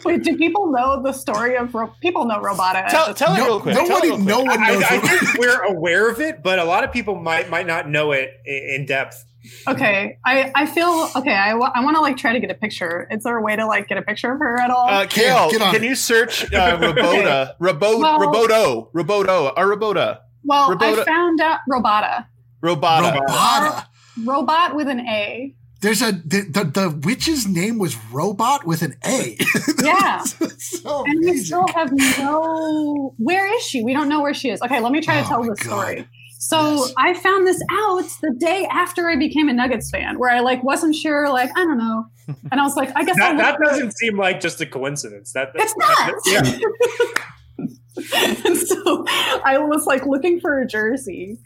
Wait, do people know the story of Ro- people know Robota? Tell, tell it real quick. Nobody- real quick. no one knows. I think we're aware of it, but a lot of people might might not know it in depth. okay, I I feel okay. I, I want to like try to get a picture. Is there a way to like get a picture of her at all? Uh, Kale, Kale, get on can it. you search uh, Robota, Robo, Well- Roboto, Roboto, or Robota, well, Robota- I found out Robata, Robota? Robota. robot with an A. There's a the, the the witch's name was Robot with an A. Yeah. so And we still have no. Where is she? We don't know where she is. Okay, let me try to Oh tell my the God. story. So Yes. I found this out the day after I became a Nuggets fan, where I like wasn't sure, like I don't know, and I was like, I guess That, look that doesn't seem like just a coincidence. That, It's that- not. yeah. and so I was like looking for a jersey.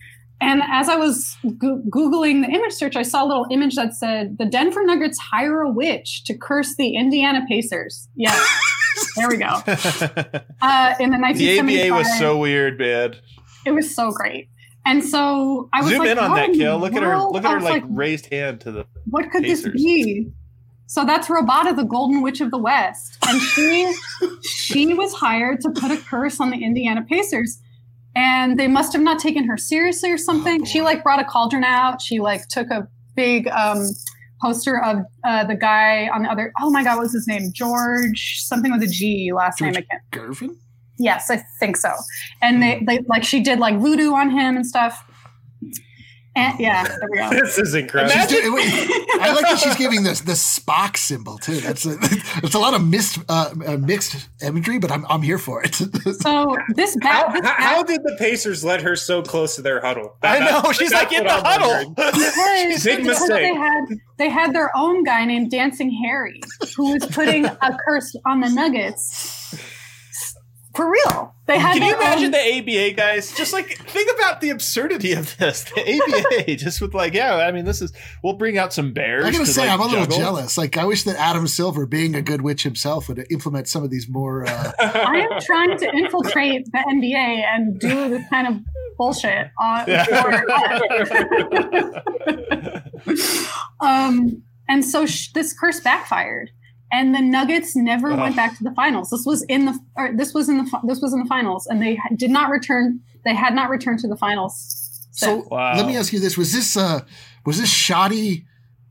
And as I was go- Googling the image search, I saw a little image that said, The Denver Nuggets hire a witch to curse the Indiana Pacers. Yeah, there we go. Uh, in the the 1975. ABA was so weird, man. It was so great. And so I was Zoom like, in on that, in Kale. the Look at her. Look at her was like raised hand to the. what could this be? So that's Robata, the Golden Witch of the West, and she she was hired to put a curse on the Indiana Pacers, and they must have not taken her seriously or something. Oh, she like brought a cauldron out. She like took a big um, poster of uh, the guy on the other. Oh my God, what was his name? George something with a G last George- name. I can't. Gervin? Yes, I think so. And they, they like she did like voodoo on him and stuff. And yeah, there we go. This is incredible. She's doing- wait, I like that she's giving this the Spock symbol too. That's a, it's a lot of mixed uh, uh, mixed imagery, but I'm I'm here for it. So this How, this how, how did the Pacers let her so close to their huddle? I know that's- she's like in the I'm huddle. wondering. because, Big because mistake. they had they had their own guy named Dancing Harry who was putting a curse on the Nuggets. For real, they had. Can you imagine own- the ABA guys? Just like think about the absurdity of this. The ABA just with like, yeah, I mean, this is. We'll bring out some bears. I gotta to, say, like, I'm a little juggle. jealous. Like, I wish that Adam Silver, being a good witch himself, would implement some of these more. Uh, I am trying to infiltrate the NBA and do this kind of bullshit. On, um, and so sh- this curse backfired, and the Nuggets never Ugh. went back to the finals. This was in the or this was in the this was in the finals, and they did not return. They had not returned to the finals. so Wow. let me ask you this: Was this uh, was this shoddy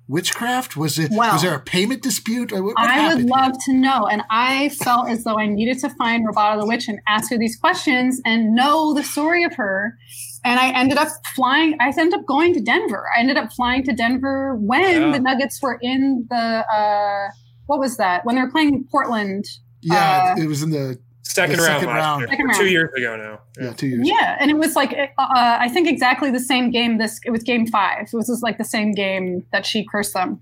witchcraft? Was it? Well, was there a payment dispute? Or what, what I would happened? love to know. And I felt as though I needed to find Roboto the Witch and ask her these questions and know the story of her. And I ended up flying, I ended up going to Denver. I ended up flying to Denver when Yeah. the Nuggets were in the, uh, what was that? When they were playing Portland. Yeah, uh, it was in the Second The round second last round. year. Second Two years ago now. yeah, two years. Yeah. And it was like, uh, I think exactly the same game. This, it was game five. It was just like the same game that she cursed them.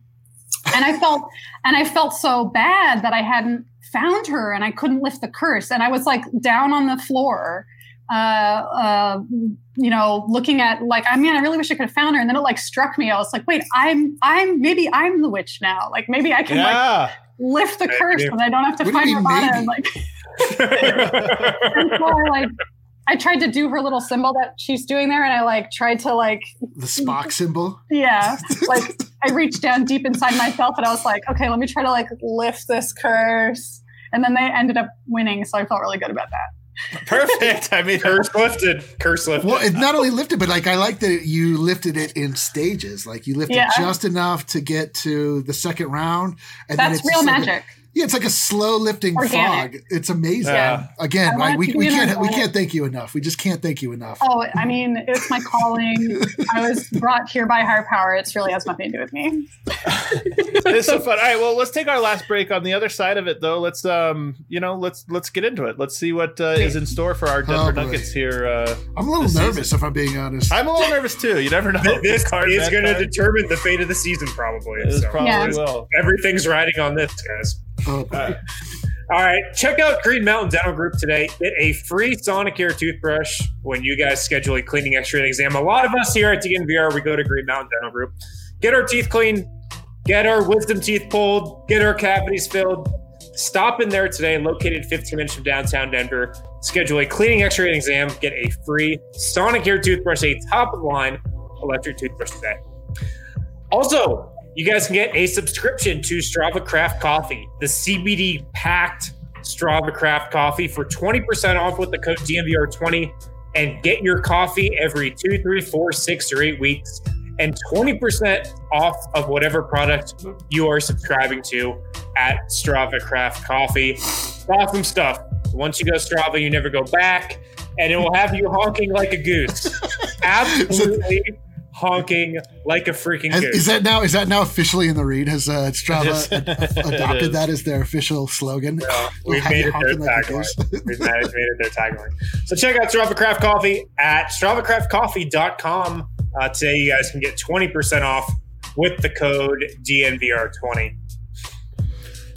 and I felt and I felt so bad that I hadn't found her and I couldn't lift the curse and I was like down on the floor uh, uh, you know looking at like I mean I really wish I could have found her and then it like struck me. I was like wait I'm I'm maybe I'm the witch now. Like maybe I can like lift the curse and I don't have to What find Roboto and like and so I like I tried to do her little symbol that she's doing there and I like tried to like The Spock symbol. yeah. Like i reached down deep inside myself and i was like okay let me try to like lift this curse. And then they ended up winning so i felt really good about that Perfect. I mean, Curse lifted. Curse lifted. Well, it not only lifted, but like I like that you lifted it in stages. Like you lifted Yeah. just enough to get to the second round, and then that's it's real like magic yeah, it's like a slow lifting Organic. fog. It's amazing. Yeah. Again, I like, we, we can't we can't thank you enough. We just can't thank you enough. oh i mean it's my calling i was brought here by higher power it really has nothing to do with me it's so fun. All right, well, let's take our last break. On the other side of it, though, let's um, you know, let's let's get into it. Let's see what uh, is in store for our Denver Oh. Nuggets here. Uh, I'm a little this nervous if I'm being honest. I'm a little nervous too. You never know. this Card is going to determine the fate of the season, probably. It So, probably Yeah. will. Everything's riding on this, guys. Boy. Uh, All right, check out Green Mountain Dental Group today. Get a free Sonicare toothbrush when you guys schedule a cleaning X-ray exam. A lot of us here at DNVR, we go to Green Mountain Dental Group, get our teeth cleaned, get our wisdom teeth pulled, get our cavities filled. Stop in there today, located 15 minutes from downtown Denver. Schedule a cleaning X-ray exam. Get a free Sonicare toothbrush, a top of the line electric toothbrush today. Also, you guys can get a subscription to Strava Craft Coffee, the CBD packed Strava Craft Coffee for 20% off with the code DNVR20 and get your coffee every two, three, four, six, or eight weeks and 20% off of whatever product you are subscribing to at Strava Craft Coffee. Awesome stuff. Once you go Strava, you never go back, and it will have you honking like a goose. Absolutely honking like a freaking Has, goose. is that now? Is that now officially in the read? Has uh, Strava ad- adopted that as their official slogan? We've Have made it their honking like a tagline. We've made it their tagline. So check out Strava Craft Coffee at StravaCraftCoffee.com. Uh, today, you guys can get 20% off with the code DNVR20.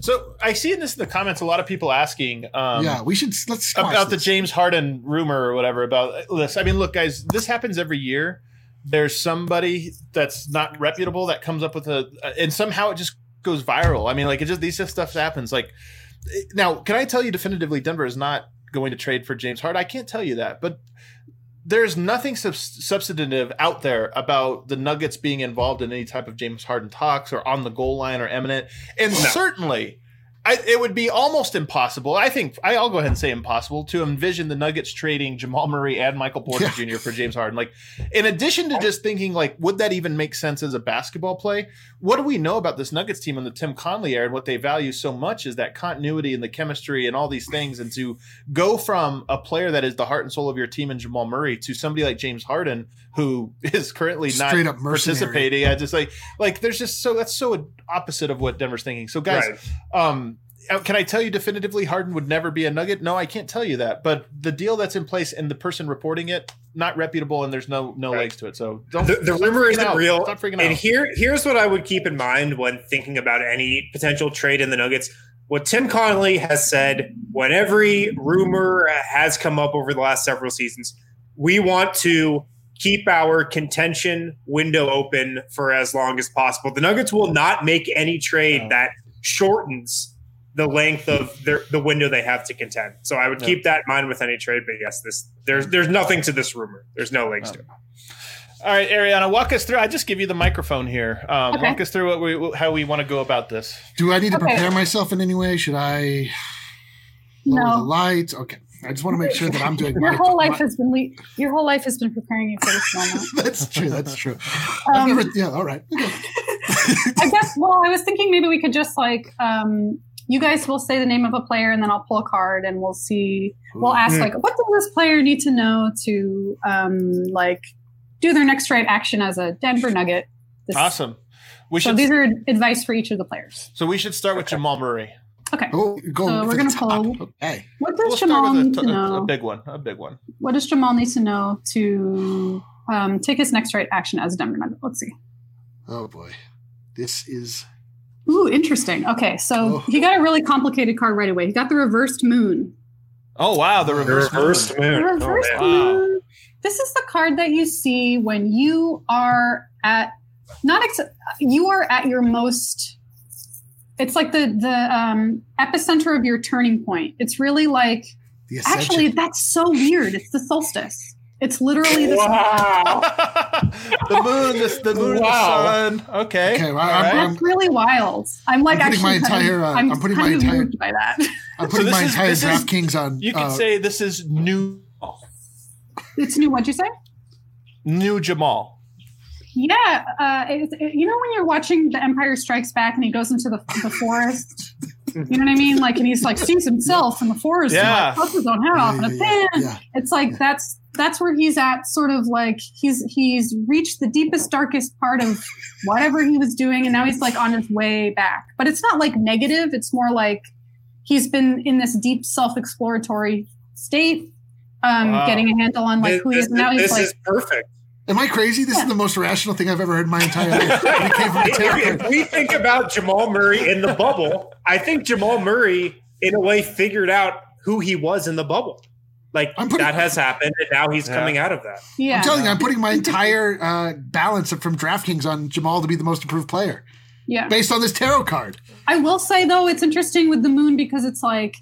so I see in this in the comments a lot of people asking. Um, yeah, we should let's squash about the. James Harden rumor or whatever about this. I mean, look, guys, this happens every year. There's somebody that's not reputable that comes up with a, and somehow it just goes viral. I mean, like it just these stuff happens. Like now, can I tell you definitively, Denver is not going to trade for James Harden? I can't tell you that, but there's nothing sub- substantive out there about the Nuggets being involved in any type of James Harden talks or on the goal line or eminent, and certainly I, it would be almost impossible. I think I, I'll go ahead and say impossible to envision the Nuggets trading Jamal Murray and Michael Porter Jr. for James Harden. Like, in addition to just thinking, like, would that even make sense as a basketball play? What do we know about this Nuggets team and the Tim Connolly era? And what they value so much is that continuity and the chemistry and all these things. And to go from a player that is the heart and soul of your team and Jamal Murray to somebody like James Harden, who is currently Straight not up participating. I just like like there's just so that's so opposite of what Denver's thinking. So guys, Right. um Oh, can I tell you definitively Harden would never be a nugget? No, I can't tell you that. But the deal that's in place and the person reporting it, not reputable and there's no no Right. legs to it. So don't The, the rumor isn't out. real. Stop freaking And out. here, here's what I would keep in mind when thinking about any potential trade in the Nuggets. What Tim Connolly has said when every rumor has come up over the last several seasons, we want to keep our contention window open for as long as possible. The Nuggets will not make any trade No. that shortens the length of their, the window they have to contend. So I would No. keep that in mind with any trade. But yes, this there's there's nothing to this rumor. There's no legs No. to it. All right, Ariana, walk us through. I just give you the microphone here. Um, Okay. Walk us through what we how we want to go about this. Do I need to Okay. prepare myself in any way? Should I lower the No. lights? Okay. I just want to make sure that I'm doing Your my, whole life my- has been le- your whole life has been preparing you for this moment. That's true. That's true. I've Um, never, yeah. All right. Okay. I guess. Well, I was thinking maybe we could just like um, you guys will say the name of a player, and then I'll pull a card, and we'll see. We'll ask Mm. like, what does this player need to know to um, like do their next right action as a Denver Nugget? This, Awesome. We So should. these are advice for each of the players. so we should start with Jamal Murray. Okay. Oh, go So we're gonna top. pull- Okay. What does We'll Jamal start need with to a, a, know? a big one. A big one. what does Jamal need to know to um, take his next right action as a Denver Nugget? Let's see. Oh boy. This is Ooh, interesting. Okay, so Oh. he got a really complicated card right away. He got the reversed moon. Oh wow, the The reverse. The reversed moon. moon. The Oh, reversed man. Wow. moon. This is the card that you see when you are at not ex- you are at your most. It's like the the um, epicenter of your turning point. It's really like actually that's so weird. It's the solstice. It's literally the Wow. the moon, the, the moon, Wow. the sun. Okay. Okay, well, I'm- right. I'm- That's really wild. I'm like I'm putting my actually kind of- entire, uh, I'm, I'm putting kind my entire- by that. I'm putting this my is- entire DraftKings on. You could uh, say this is new, It's new. What'd you say? new Jamal. Yeah, uh, it, it- you know when you're watching The Empire Strikes Back and he goes into the, the forest, you know what I mean? Like, and he's like sees himself in the forest. Yeah. and, like, puts his own head off yeah, and a yeah, fan. yeah. It's like that's that's where he's at. Sort of like he's he's reached the deepest, darkest part of whatever he was doing, and now he's like on his way back. But it's not like negative. It's more like he's been in this deep self-exploratory state, um, Wow. getting a handle on like This, who he is. this- And now he's this like. is perfect. Am I crazy? This Yeah. is the most rational thing I've ever heard in my entire life. And it came from a tarot if we think about Jamal Murray in the bubble, I think Jamal Murray, in a way, figured out who he was in the bubble. Like I'm putting- that has happened, and now he's Yeah. coming out of that. Yeah. I'm telling you, I'm putting my entire uh, balance from DraftKings on Jamal to be the most improved player yeah. based on this tarot card. I will say though, it's interesting with the moon because it's like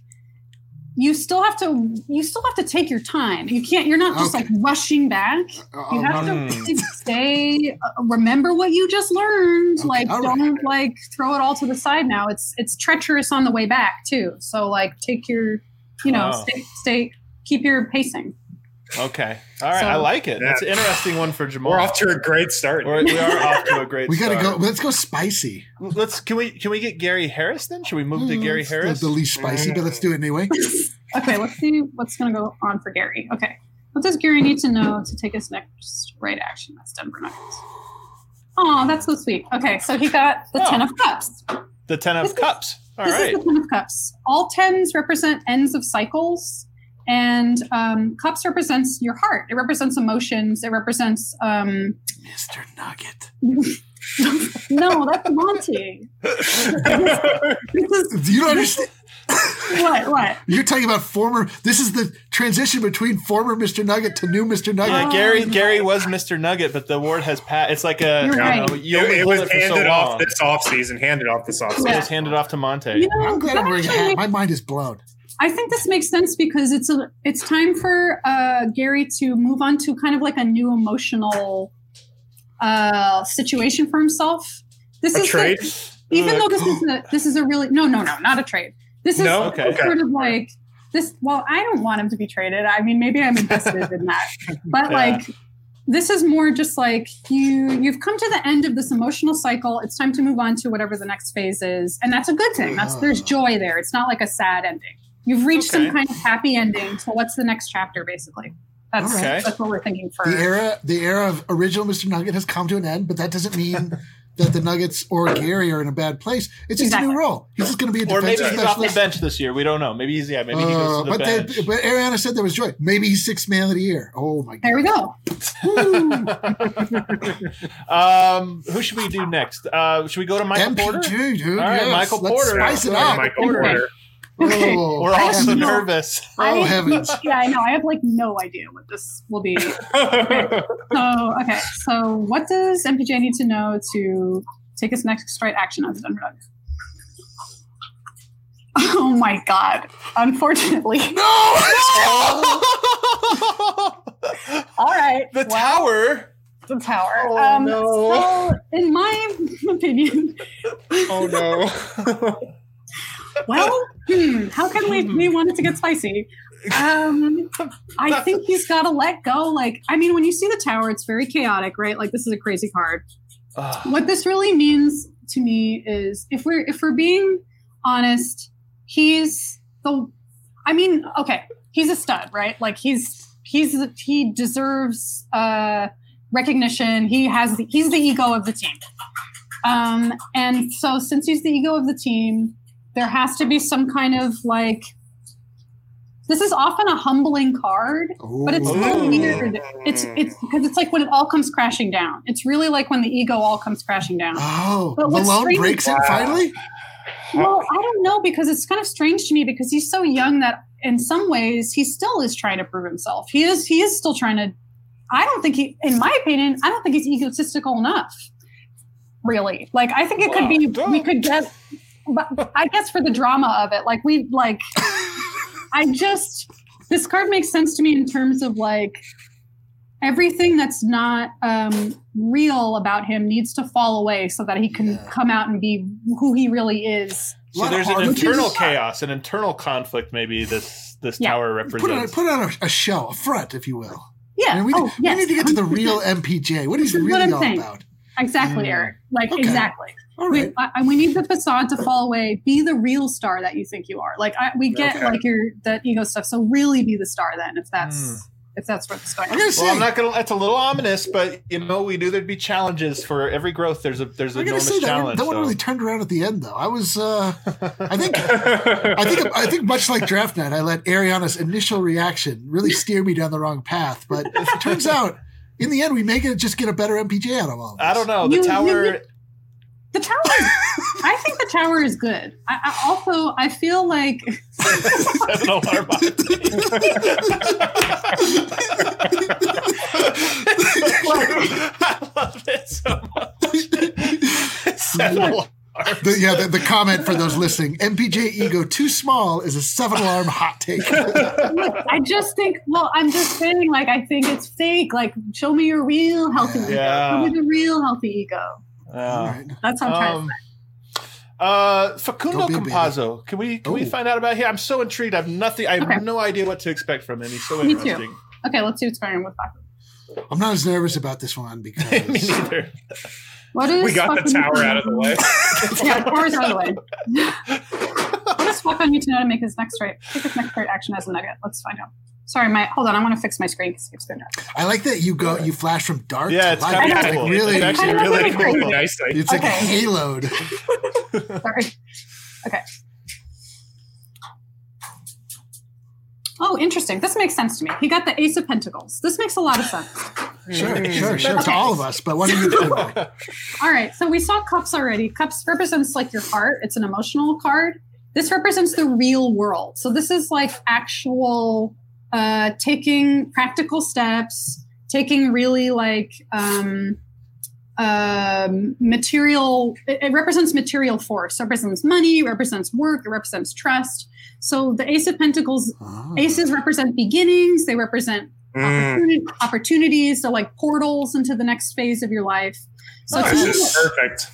you still have to you still have to take your time. You can't. You're not just Okay. like rushing back. Uh, You have uh, to stay. Uh, remember what you just learned. Okay, like all right. don't like throw it all to the side now. It's it's treacherous on the way back too. So like take your you know Wow. stay stay keep your pacing. Okay. All right. So- I like it. Yeah. That's an interesting one for Jamal. We're off to a great start. We're- we are off to a great we gotta start. go. Let's go spicy. Let's can we can we get Gary Harris then? Should we move to Mm, Gary Harris? The, the least spicy, but let's do it anyway. Okay, let's see what's going to go on for Gary. Okay. What does Gary need to know to take his next right action? That's Denver Nuggets. Oh, that's so sweet. Okay, so he got the Oh. Ten of Cups. the Ten of This is- Cups. All this right. is the Ten of Cups. All tens represent ends of cycles, and um, Cups represents your heart. It represents emotions. It represents. Um, Mr. Nugget. no, that's Monte. Do you don't understand? what? What? You're talking about former. This is the transition between former Mr. Nugget to new Mr. Nugget. Yeah, Oh, Gary right. Gary was Mr. Nugget, but the award has passed. It's like a You're you, right. know, you it, it was it for so handed off long. this offseason. Handed off this offseason. It was handed off to Monte. You know, I'm glad that I'm wearing a hat. My mind is blown. I think this makes sense because it's a it's time for uh, Gary to move on to kind of like a new emotional uh, situation for himself. This A is trade? The, even though this is a this is a really no no no not a trade. This is No? Okay. sort of like this. Well, I don't want him to be traded. I mean, maybe I'm invested in that, but Yeah. like this is more just like you you've come to the end of this emotional cycle. It's time to move on to whatever the next phase is, and that's a good thing. That's there's joy there. It's not like a sad ending. You've reached Okay. some kind of happy ending. So what's the next chapter, basically? That's All right. that's what we're thinking for. The era, the era of original Mr. Nugget has come to an end, but that doesn't mean that the Nuggets or Gary are in a bad place. It's just a new role. He's just going to be a Or maybe defensive he's off the bench this year. We don't know. Maybe he's yeah. Maybe he goes Uh, to the but, bench. they, but Ariana said there was joy. Maybe he's sixth man of the year. Oh my god! there we go. um, who should we do next? Uh, should we go to Michael MPJ, Porter? dude. All right, yes. Michael Let's Porter. Spice it up. Michael Porter. Oh, We're all so have no- nervous. oh I- heavens! Yeah, I know. I have like no idea what this will be. So, okay. So, what does MPJ need to know to take his next right action as a Denver Nugget? Oh my God. Unfortunately. No. All right. the well, tower. The tower. Oh, um, no. So, in my opinion, oh no. Well, hmm, how can we, we want it to get spicy? Um, I think he's got to let go. Like, I mean, when you see the tower, it's very chaotic, right? Like, this is a crazy card. Ugh. what this really means to me is if we're if we're being honest he's the i mean okay he's a stud right like he's he's he deserves uh recognition he has the, he's the ego of the team um and so since he's the ego of the team there has to be some kind of like this is often a humbling card but it's so weird. It's it's because it's like when it all comes crashing down. It's really like when the ego all comes crashing down. Oh, But what's Malone breaks it finally. Well, I don't know because it's kind of strange to me because he's so young that in some ways he still is trying to prove himself. He is he is still trying to. I don't think he, in my opinion, I don't think he's egotistical enough. Really, like I think it could be we could get. But I guess for the drama of it, like we like. I just this card makes sense to me in terms of like everything that's not um, real about him needs to fall away so that he can Yeah. come out and be who he really is. So Lot of there's an internal is- chaos, an internal conflict. Maybe this this Yeah. tower Put on, represents. put on a, a show, a front, if you will. Yeah. I mean, we, oh, we yes. need to get to the real MPJ. What he's This is what really I'm all saying. about. exactly, Mm. Eric. Like Okay. exactly. All We. I, we need the facade to fall away. Be the real star that you think you are. Like I, we get Okay. like your that ego stuff. So really be the star then, if that's Mm. if that's what's going I'm on. gonna say, Well, I'm not gonna. That's a little ominous, but you know, we knew there'd be challenges for every growth. There's a there's an I'm enormous say that, challenge. that one so- really turned around at the end, though. I was, uh, I think, I think, I think, much like draft night, I let Ariana's initial reaction really steer me down the wrong path. But it turns out, in the end, we make it just get a better MPJ out of all. Of I don't know. The You- tower. you- The tower. I think the tower is good. I, I also I feel like Seven alarm I love it so much. Seven alarm. The, yeah, the, the comment for those listening: MPJ ego too small is a seven-alarm hot take. I just think. Well, I'm just saying. Like I think it's fake. Like show me your real healthy ego. Yeah. Show me the real healthy ego. All right. That's what I'm trying Um, to say. Uh, Facundo Don't be a baby. Campazzo. Can we can we find out about him? I'm so intrigued. I have nothing. I have Okay. no idea what to expect from him. He's so Me too. interesting. Okay, let's see what's going on with that. I'm not as nervous about this one because Me because neither. What is we got the tower out of the way. yeah, the tower's out of the way. what does Falcon need to know to make his next right? Take his next right action as a nugget. Let's find out. Sorry, my hold on. I want to fix my screen because it keeps doing that. I like that you go, you flash from dark Yeah, to it's light. kind of I know. It's cool. like really, It's actually I know, really it's cool. crazy. Nicely. it's like Okay. haloed. Sorry. Okay. Oh, interesting. This makes sense to me. He got the Ace of Pentacles. This makes a lot of sense. Sure, mm. sure, sure. To all of us, but what don't you? All right. So we saw cups already. Cups represents like your heart. It's an emotional card. This represents the real world. So this is like actual uh, taking practical steps, taking really like um, um, material. It, it represents material force. It represents money. It represents work. It represents trust. So the Ace of Pentacles Oh. Aces represent beginnings. They represent Mm. opportunities, so like portals into the next phase of your life. So Oh, this is perfect.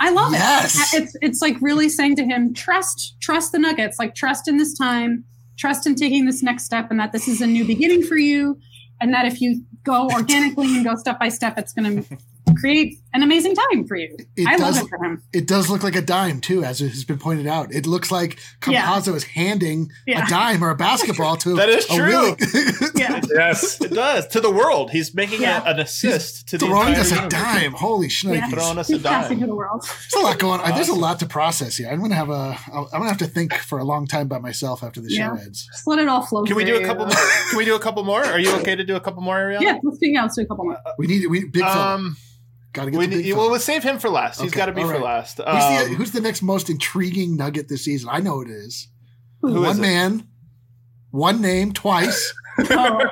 I love Yes. it. It's it's like really saying to him, trust, trust the Nuggets, like trust in this time, trust in taking this next step, and that this is a new beginning for you, and that if you go organically and go step by step, it's going to create an amazing time for you. It I love does- it for him. It does look like a dime too, as it has been pointed out. It looks like Yeah. Is handing Yeah. a dime or a basketball to That is a true. willing- Yeah. Yes. It does to the world. He's making Yeah. a, an assist to the throwing entire us a universe. dime. Holy Yeah. Throwing us a He's passing dime. to the world. There's a lot going on. There's a lot to process here. I'm gonna have a. I'm gonna have to think for a long time by myself after the show ends. Just let it all flow. Can we do a couple you. more? Can we do a couple more? Are you okay to do a couple more, Ariana? Yeah, let's do, yeah, let's do a couple more. We need. We big fella. Um, Got to get we the big well, let's save him for last. He's got to be all for right. last. who's, the, Um, who's the next most intriguing nugget this season? I know it is. Who one is it? man, one name, twice. Oh,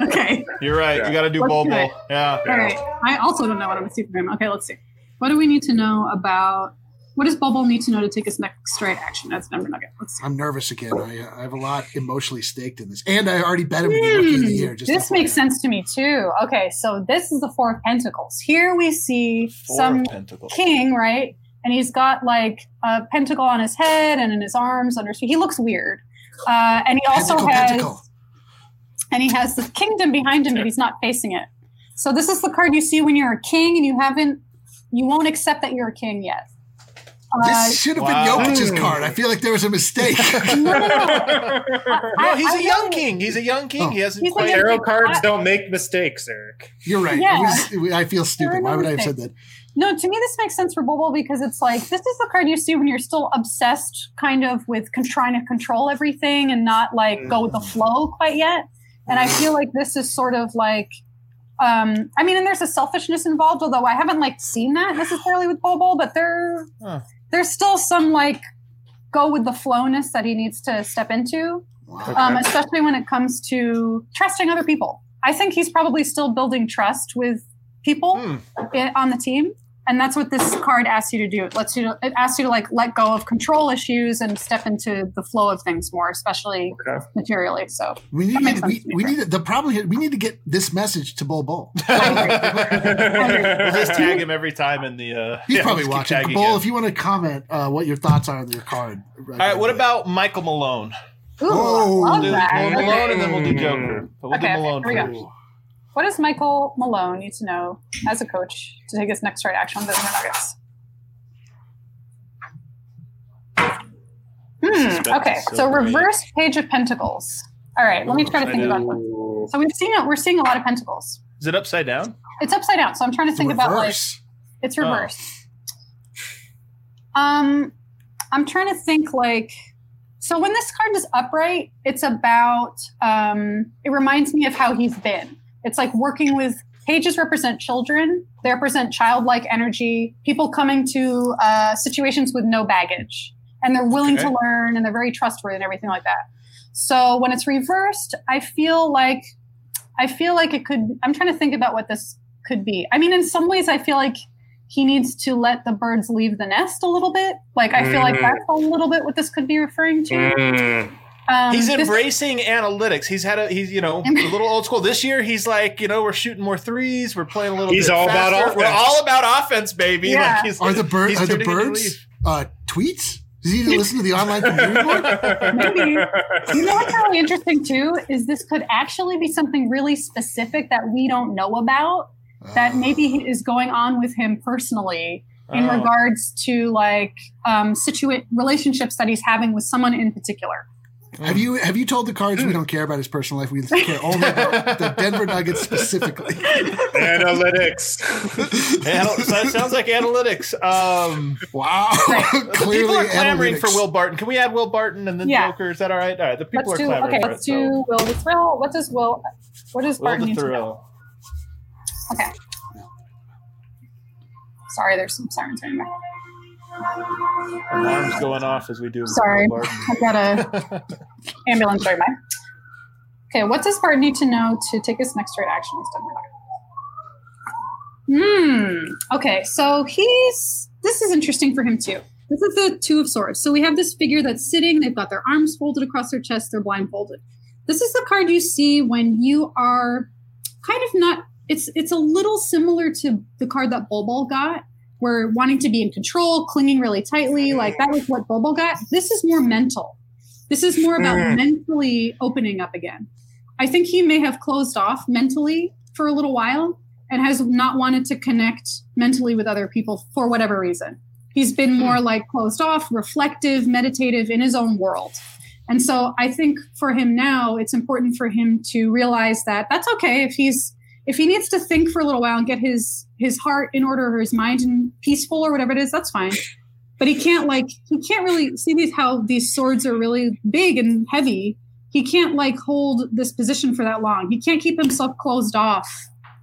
okay. You're right. Yeah. You got to do Let's Bobo. do it. Yeah. All right. I also don't know what I'm going to see from him. Okay, let's see. What do we need to know about? What does Bobo need to know to take his next right action as Denver Nugget? Let's see. I'm nervous again. I, I have a lot emotionally staked in this, and I already bet him to be the year. Just Hmm. this makes sense to me too. Okay, so this is the Four of Pentacles. Here we see Four some king, right? And he's got like a pentacle on his head and in his arms under. He looks weird, uh, and he also Pentacle, has pentacle. and he has the kingdom behind him, but he's not facing it. So this is the card you see when you're a king and you haven't, you won't accept that you're a king yet. This should have wow. been Jokic's card. I feel like there was a mistake. no, no, no. No, I- he's I a young king. He's a young king. Oh. He hasn't He's a quite. young- Tarot cards I- don't make mistakes, Eric. You're right. Yeah. It was- I feel stupid. Why would I have said that? No, to me, this makes sense for Bobo because it's like this is the card you see when you're still obsessed, kind of with con- trying to control everything and not like go with the flow quite yet. And I feel like this is sort of like, um, I mean, and there's a selfishness involved, although I haven't like seen that necessarily with Bobo, but there, Huh. There's still some like go with the flowness that he needs to step into, Wow. um, especially when it comes to trusting other people. I think he's probably still building trust with people i- on the team and that's what this card asks you to do it lets you to, it asks you to like let go of control issues and step into the flow of things more especially Okay. materially so We That makes need, sense we, to we Chris. need the problem here. We need to get this message to Bol Bol. we'll just tag him every time in the. Uh, He's yeah, probably just keep watching. tagging Bull, him. if you want to comment uh, what your thoughts are on your card. All right. What about Michael Malone? Ooh, Oh. I love We'll do that. we'll Okay. Malone and then we'll do Joker. But we'll Okay, do Malone here we go. first. What does michael malone need to know as a coach to take his next right action on the Denver nuggets hmm, okay so so reverse page of pentacles all right let me try to think about this so we've seen it we're seeing a lot of pentacles Is it upside down? it's upside down so i'm trying to think about like It's Oh. reversed. Um, I'm trying to think like so when this card is upright, it's about um it reminds me of how he's been. It's like working with pages represent children, they represent childlike energy, people coming to uh, situations with no baggage. And they're willing Okay. to learn and they're very trustworthy and everything like that. So when it's reversed, I feel like I feel like it could I'm trying to think about what this could be. I mean, in some ways I feel like he needs to let the birds leave the nest a little bit. Like I feel like Mm. that's a little bit what this could be referring to. Mm. Um, He's this- embracing analytics. He's had a he's you know a little old school. This year he's like you know we're shooting more threes. We're playing a little. He's bit all about faster. We're offense. all about offense, baby. Yeah. Like he's, Are the bird are the tuning birds uh, tweets? Does he listen to the online community board? Maybe. you know what's really interesting too is this could actually be something really specific that we don't know about that maybe is going on with him personally in Oh. regards to like um situa- relationships that he's having with someone in particular. Have you have you told the cards we don't care about his personal life? We care only about the Denver Nuggets specifically. Analytics. Anal- so sounds like analytics. Um, Wow, clearly people are clamoring analytics. for Will Barton. Can we add Will Barton and then Yeah. Joker? Is that all right? All right. The people Let's are do clamoring okay, for let's it. do Will the Thrill. What does Will what does. Will Barton the need to know? thrill. Okay. Sorry, there's some sirens in there. Alarms going off as we do. Sorry. I've got a ambulance right by. Okay, what does Bart need to know to take his next right action? Hmm. Okay, so he's. This is interesting for him too. This is the Two of Swords. So we have this figure that's sitting. They've got their arms folded across their chest. They're blindfolded. This is the card you see when you are kind of not. It's it's a little similar to the card that Bol Bol got were wanting to be in control, clinging really tightly. Like that was what Bobo got. This is more mental. This is more about Mm. mentally opening up again. I think he may have closed off mentally for a little while and has not wanted to connect mentally with other people for whatever reason. He's been more like closed off, reflective, meditative in his own world. And so I think for him now, it's important for him to realize that that's okay if he's if he needs to think for a little while and get his his heart in order or his mind in peaceful or whatever it is, that's fine. But he can't like he can't really see these how these swords are really big and heavy. He can't like hold this position for that long. He can't keep himself closed off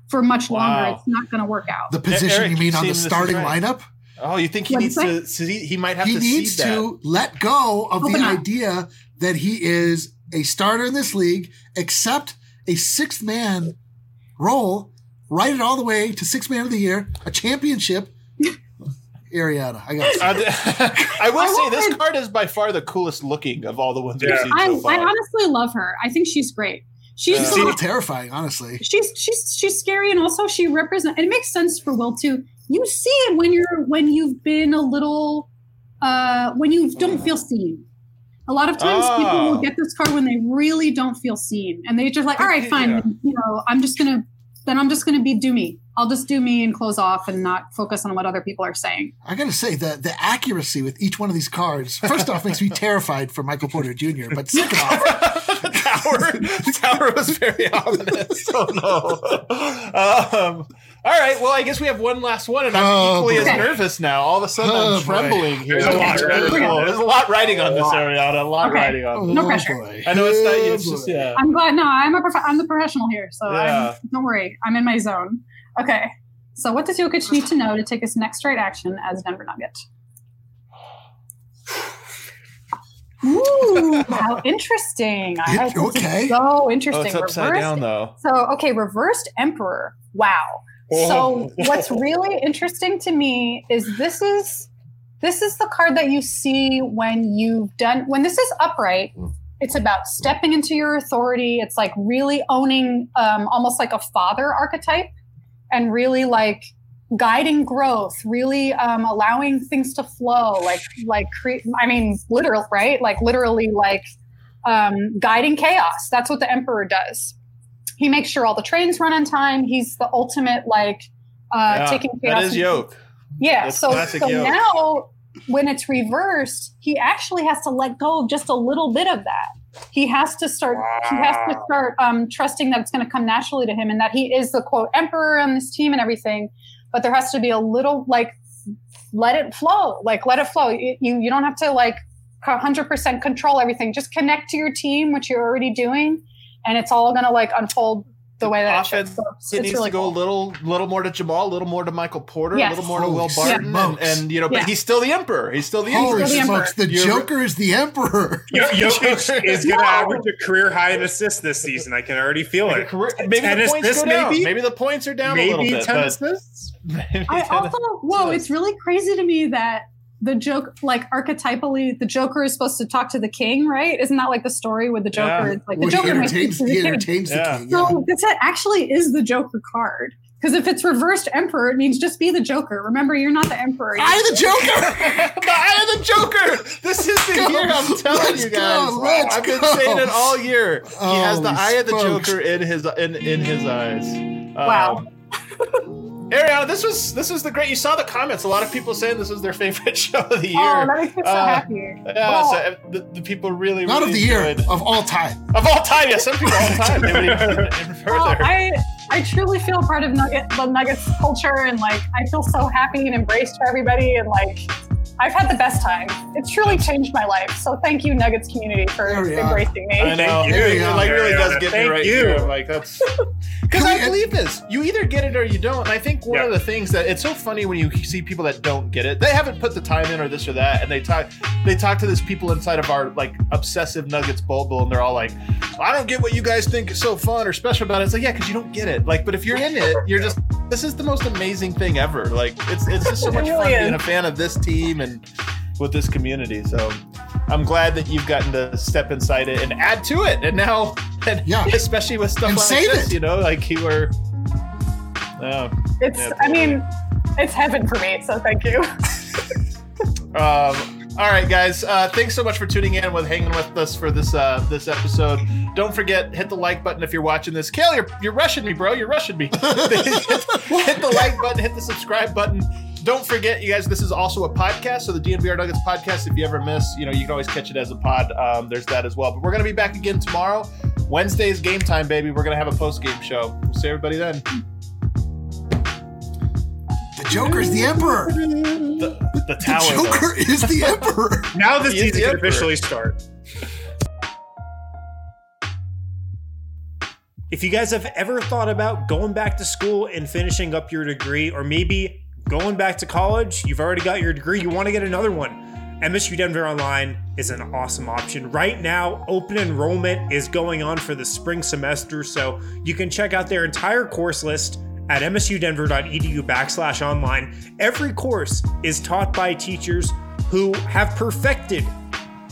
for much longer. It's not going to work out. The position Eric, you mean on the starting right. lineup? Oh, you think he What'd needs you to see? He might have He to needs that. to let go of Open the up. idea that he is a starter in this league, accept a sixth man role, write it all the way to six man of the year, a championship. Ariana, I got Uh, I will I say this say- card is by far the coolest looking of all the ones Yeah. we've seen I, so far. I honestly love her. I think she's great. She's Yeah. a little- little terrifying, honestly. she's she's she's scary and also she represents it makes sense for will too you see it when you're when you've been a little uh when you don't feel seen a lot of times people Oh. will get this card when they really don't feel seen and they just like all right fine Yeah. you know i'm just gonna then i'm just gonna be do me i'll just do me and close off and not focus on what other people are saying I gotta say the the accuracy with each one of these cards, first off, makes me terrified for Michael Porter Jr. But second off, Tower, Tower was very ominous. Oh no. Um, all right. Well, I guess we have one last one, and I'm Oh, equally boy. as nervous now. All of a sudden, Oh, I'm boy. trembling here. There's a lot riding on There's this. a lot riding on this, Ariana. A lot Okay. riding on. oh This. No pressure. boy, I know it's not you. Oh, It's just yeah. i'm glad no i'm a prof- i'm the professional here so Yeah. I'm, don't worry i'm in my zone okay so what does Jokic need to know to take his next right action as denver nugget Ooh, how interesting. I, It- okay. So Oh, interesting. it's upside Reversed- down though. So, okay, reversed emperor. Wow. Oh. So, what's really interesting to me is this is this is the card that you see when you've done when this is upright. It's about stepping into your authority. It's like really owning um, almost like a father archetype and really like guiding growth, really um, allowing things to flow, like like create. I mean, literal, right? Like literally, like um, guiding chaos. That's what the emperor does. He makes sure all the trains run on time. He's the ultimate like uh, Yeah, taking chaos. that is yoke. Yeah. That's so so yoke. now when it's reversed, he actually has to let go of just a little bit of that. He has to start. He has to start um, trusting that it's going to come naturally to him, and that he is the quote emperor on this team and everything. But there has to be a little like let it flow, like let it flow. You, you don't have to like 100% control everything. Just connect to your team, which you're already doing, and it's all going to like unfold the way that it. Offense, So it's, It needs really to go cool. a little, little more to Jamal, a little more to Michael Porter, Yes. a little more to Will Barton, and, and you know, but Yeah. he's still the emperor. He's still the Holy emperor. the smokes, the You're- Joker is the emperor. Jokic is going to No. average a career high in assists this season. I can already feel it. career- Maybe Ten the points assists, go down. maybe? Maybe the points are down a little bit. 10 but assists? maybe I also whoa, it's really crazy to me that the joke like archetypally the Joker is supposed to talk to the king, right? Isn't that like the story with the Joker? Yeah. It's like the Well, he Joker may entertains, speak to he the king. entertains Yeah. the king. Yeah. So this actually is the Joker card. Because if it's reversed emperor, it means just be the Joker. Remember, you're not the emperor. I am the Joker. the eye of the Joker. This is the Go. year. I'm telling Let's you guys. go. Let's I've been go. saying it all year. he has the Holy eye of the. Joker in his in in his eyes. Wow. Um, Ariana, this was this was the great. You saw the comments. A lot of people saying this was their favorite show of the year. oh, that makes me so Uh, happy. yeah, Well, so, uh, the, the people really, Not really of the year, enjoyed- of all time. of all time. Yeah, some people all time. They would even, even well. I I truly feel part of Nugget, the Nuggets culture, and like I feel so happy and embraced for everybody, and like I've had the best time. It's truly changed my life. So thank you, Nuggets community, for There we are. embracing me. I know. Thank you. It, it, like really does Ariana. get me right you. here. I'm like that's because I believe this. You either get it or you don't. And I think one Yeah. of the things that it's so funny when you see people that don't get it. They haven't put the time in or this or that, and they talk. They talk to these people inside of our like obsessive Nuggets bubble, and they're all like, "I don't get what you guys think is so fun or special about it." It's like, yeah, because you don't get it. Like, but if you're in it, you're just. This is the most amazing thing ever. Like, it's it's just so much fun being a fan of this team and with this community. So I'm glad that you've gotten to step inside it and add to it. And now, and Yeah. especially with stuff And like save this, it. you know, like you were. Oh, It's, Yeah, I mean, it's heaven for me. So thank you. Um, all right, guys. Uh, thanks so much for tuning in with hanging with us for this uh, this episode. Don't forget hit the like button if you're watching this. Kale, you're you're rushing me, bro. You're rushing me. hit, hit the like button. Hit the subscribe button. Don't forget, you guys. This is also a podcast, so the DNVR Nuggets podcast. If you ever miss, you know, you can always catch it as a pod. Um, there's that as well. But we're gonna be back again tomorrow. Wednesday is game time, baby. We're gonna have a post game show. We'll see everybody then. The Joker's the Emperor. The, the The tower. though. Joker is the Emperor. Now the is season can officially start. If you guys have ever thought about going back to school and finishing up your degree, or maybe going back to college, you've already got your degree, you want to get another one, MSU Denver Online is an awesome option. Right now, open enrollment is going on for the spring semester, so you can check out their entire course list at msudenver.edu backslash online. Every course is taught by teachers who have perfected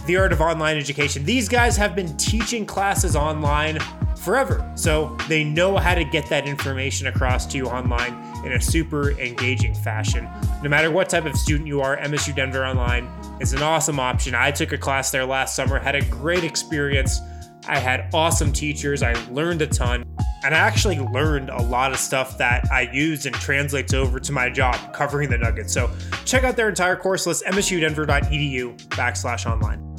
the art of online education. These guys have been teaching classes online forever, so they know how to get that information across to you online in a super engaging fashion. No matter what type of student you are, MSU Denver Online is an awesome option. I took a class there last summer, had a great experience. I had awesome teachers, I learned a ton, and I actually learned a lot of stuff that I use and translates over to my job covering the Nuggets. So check out their entire course list, msudenver.edu backslash online.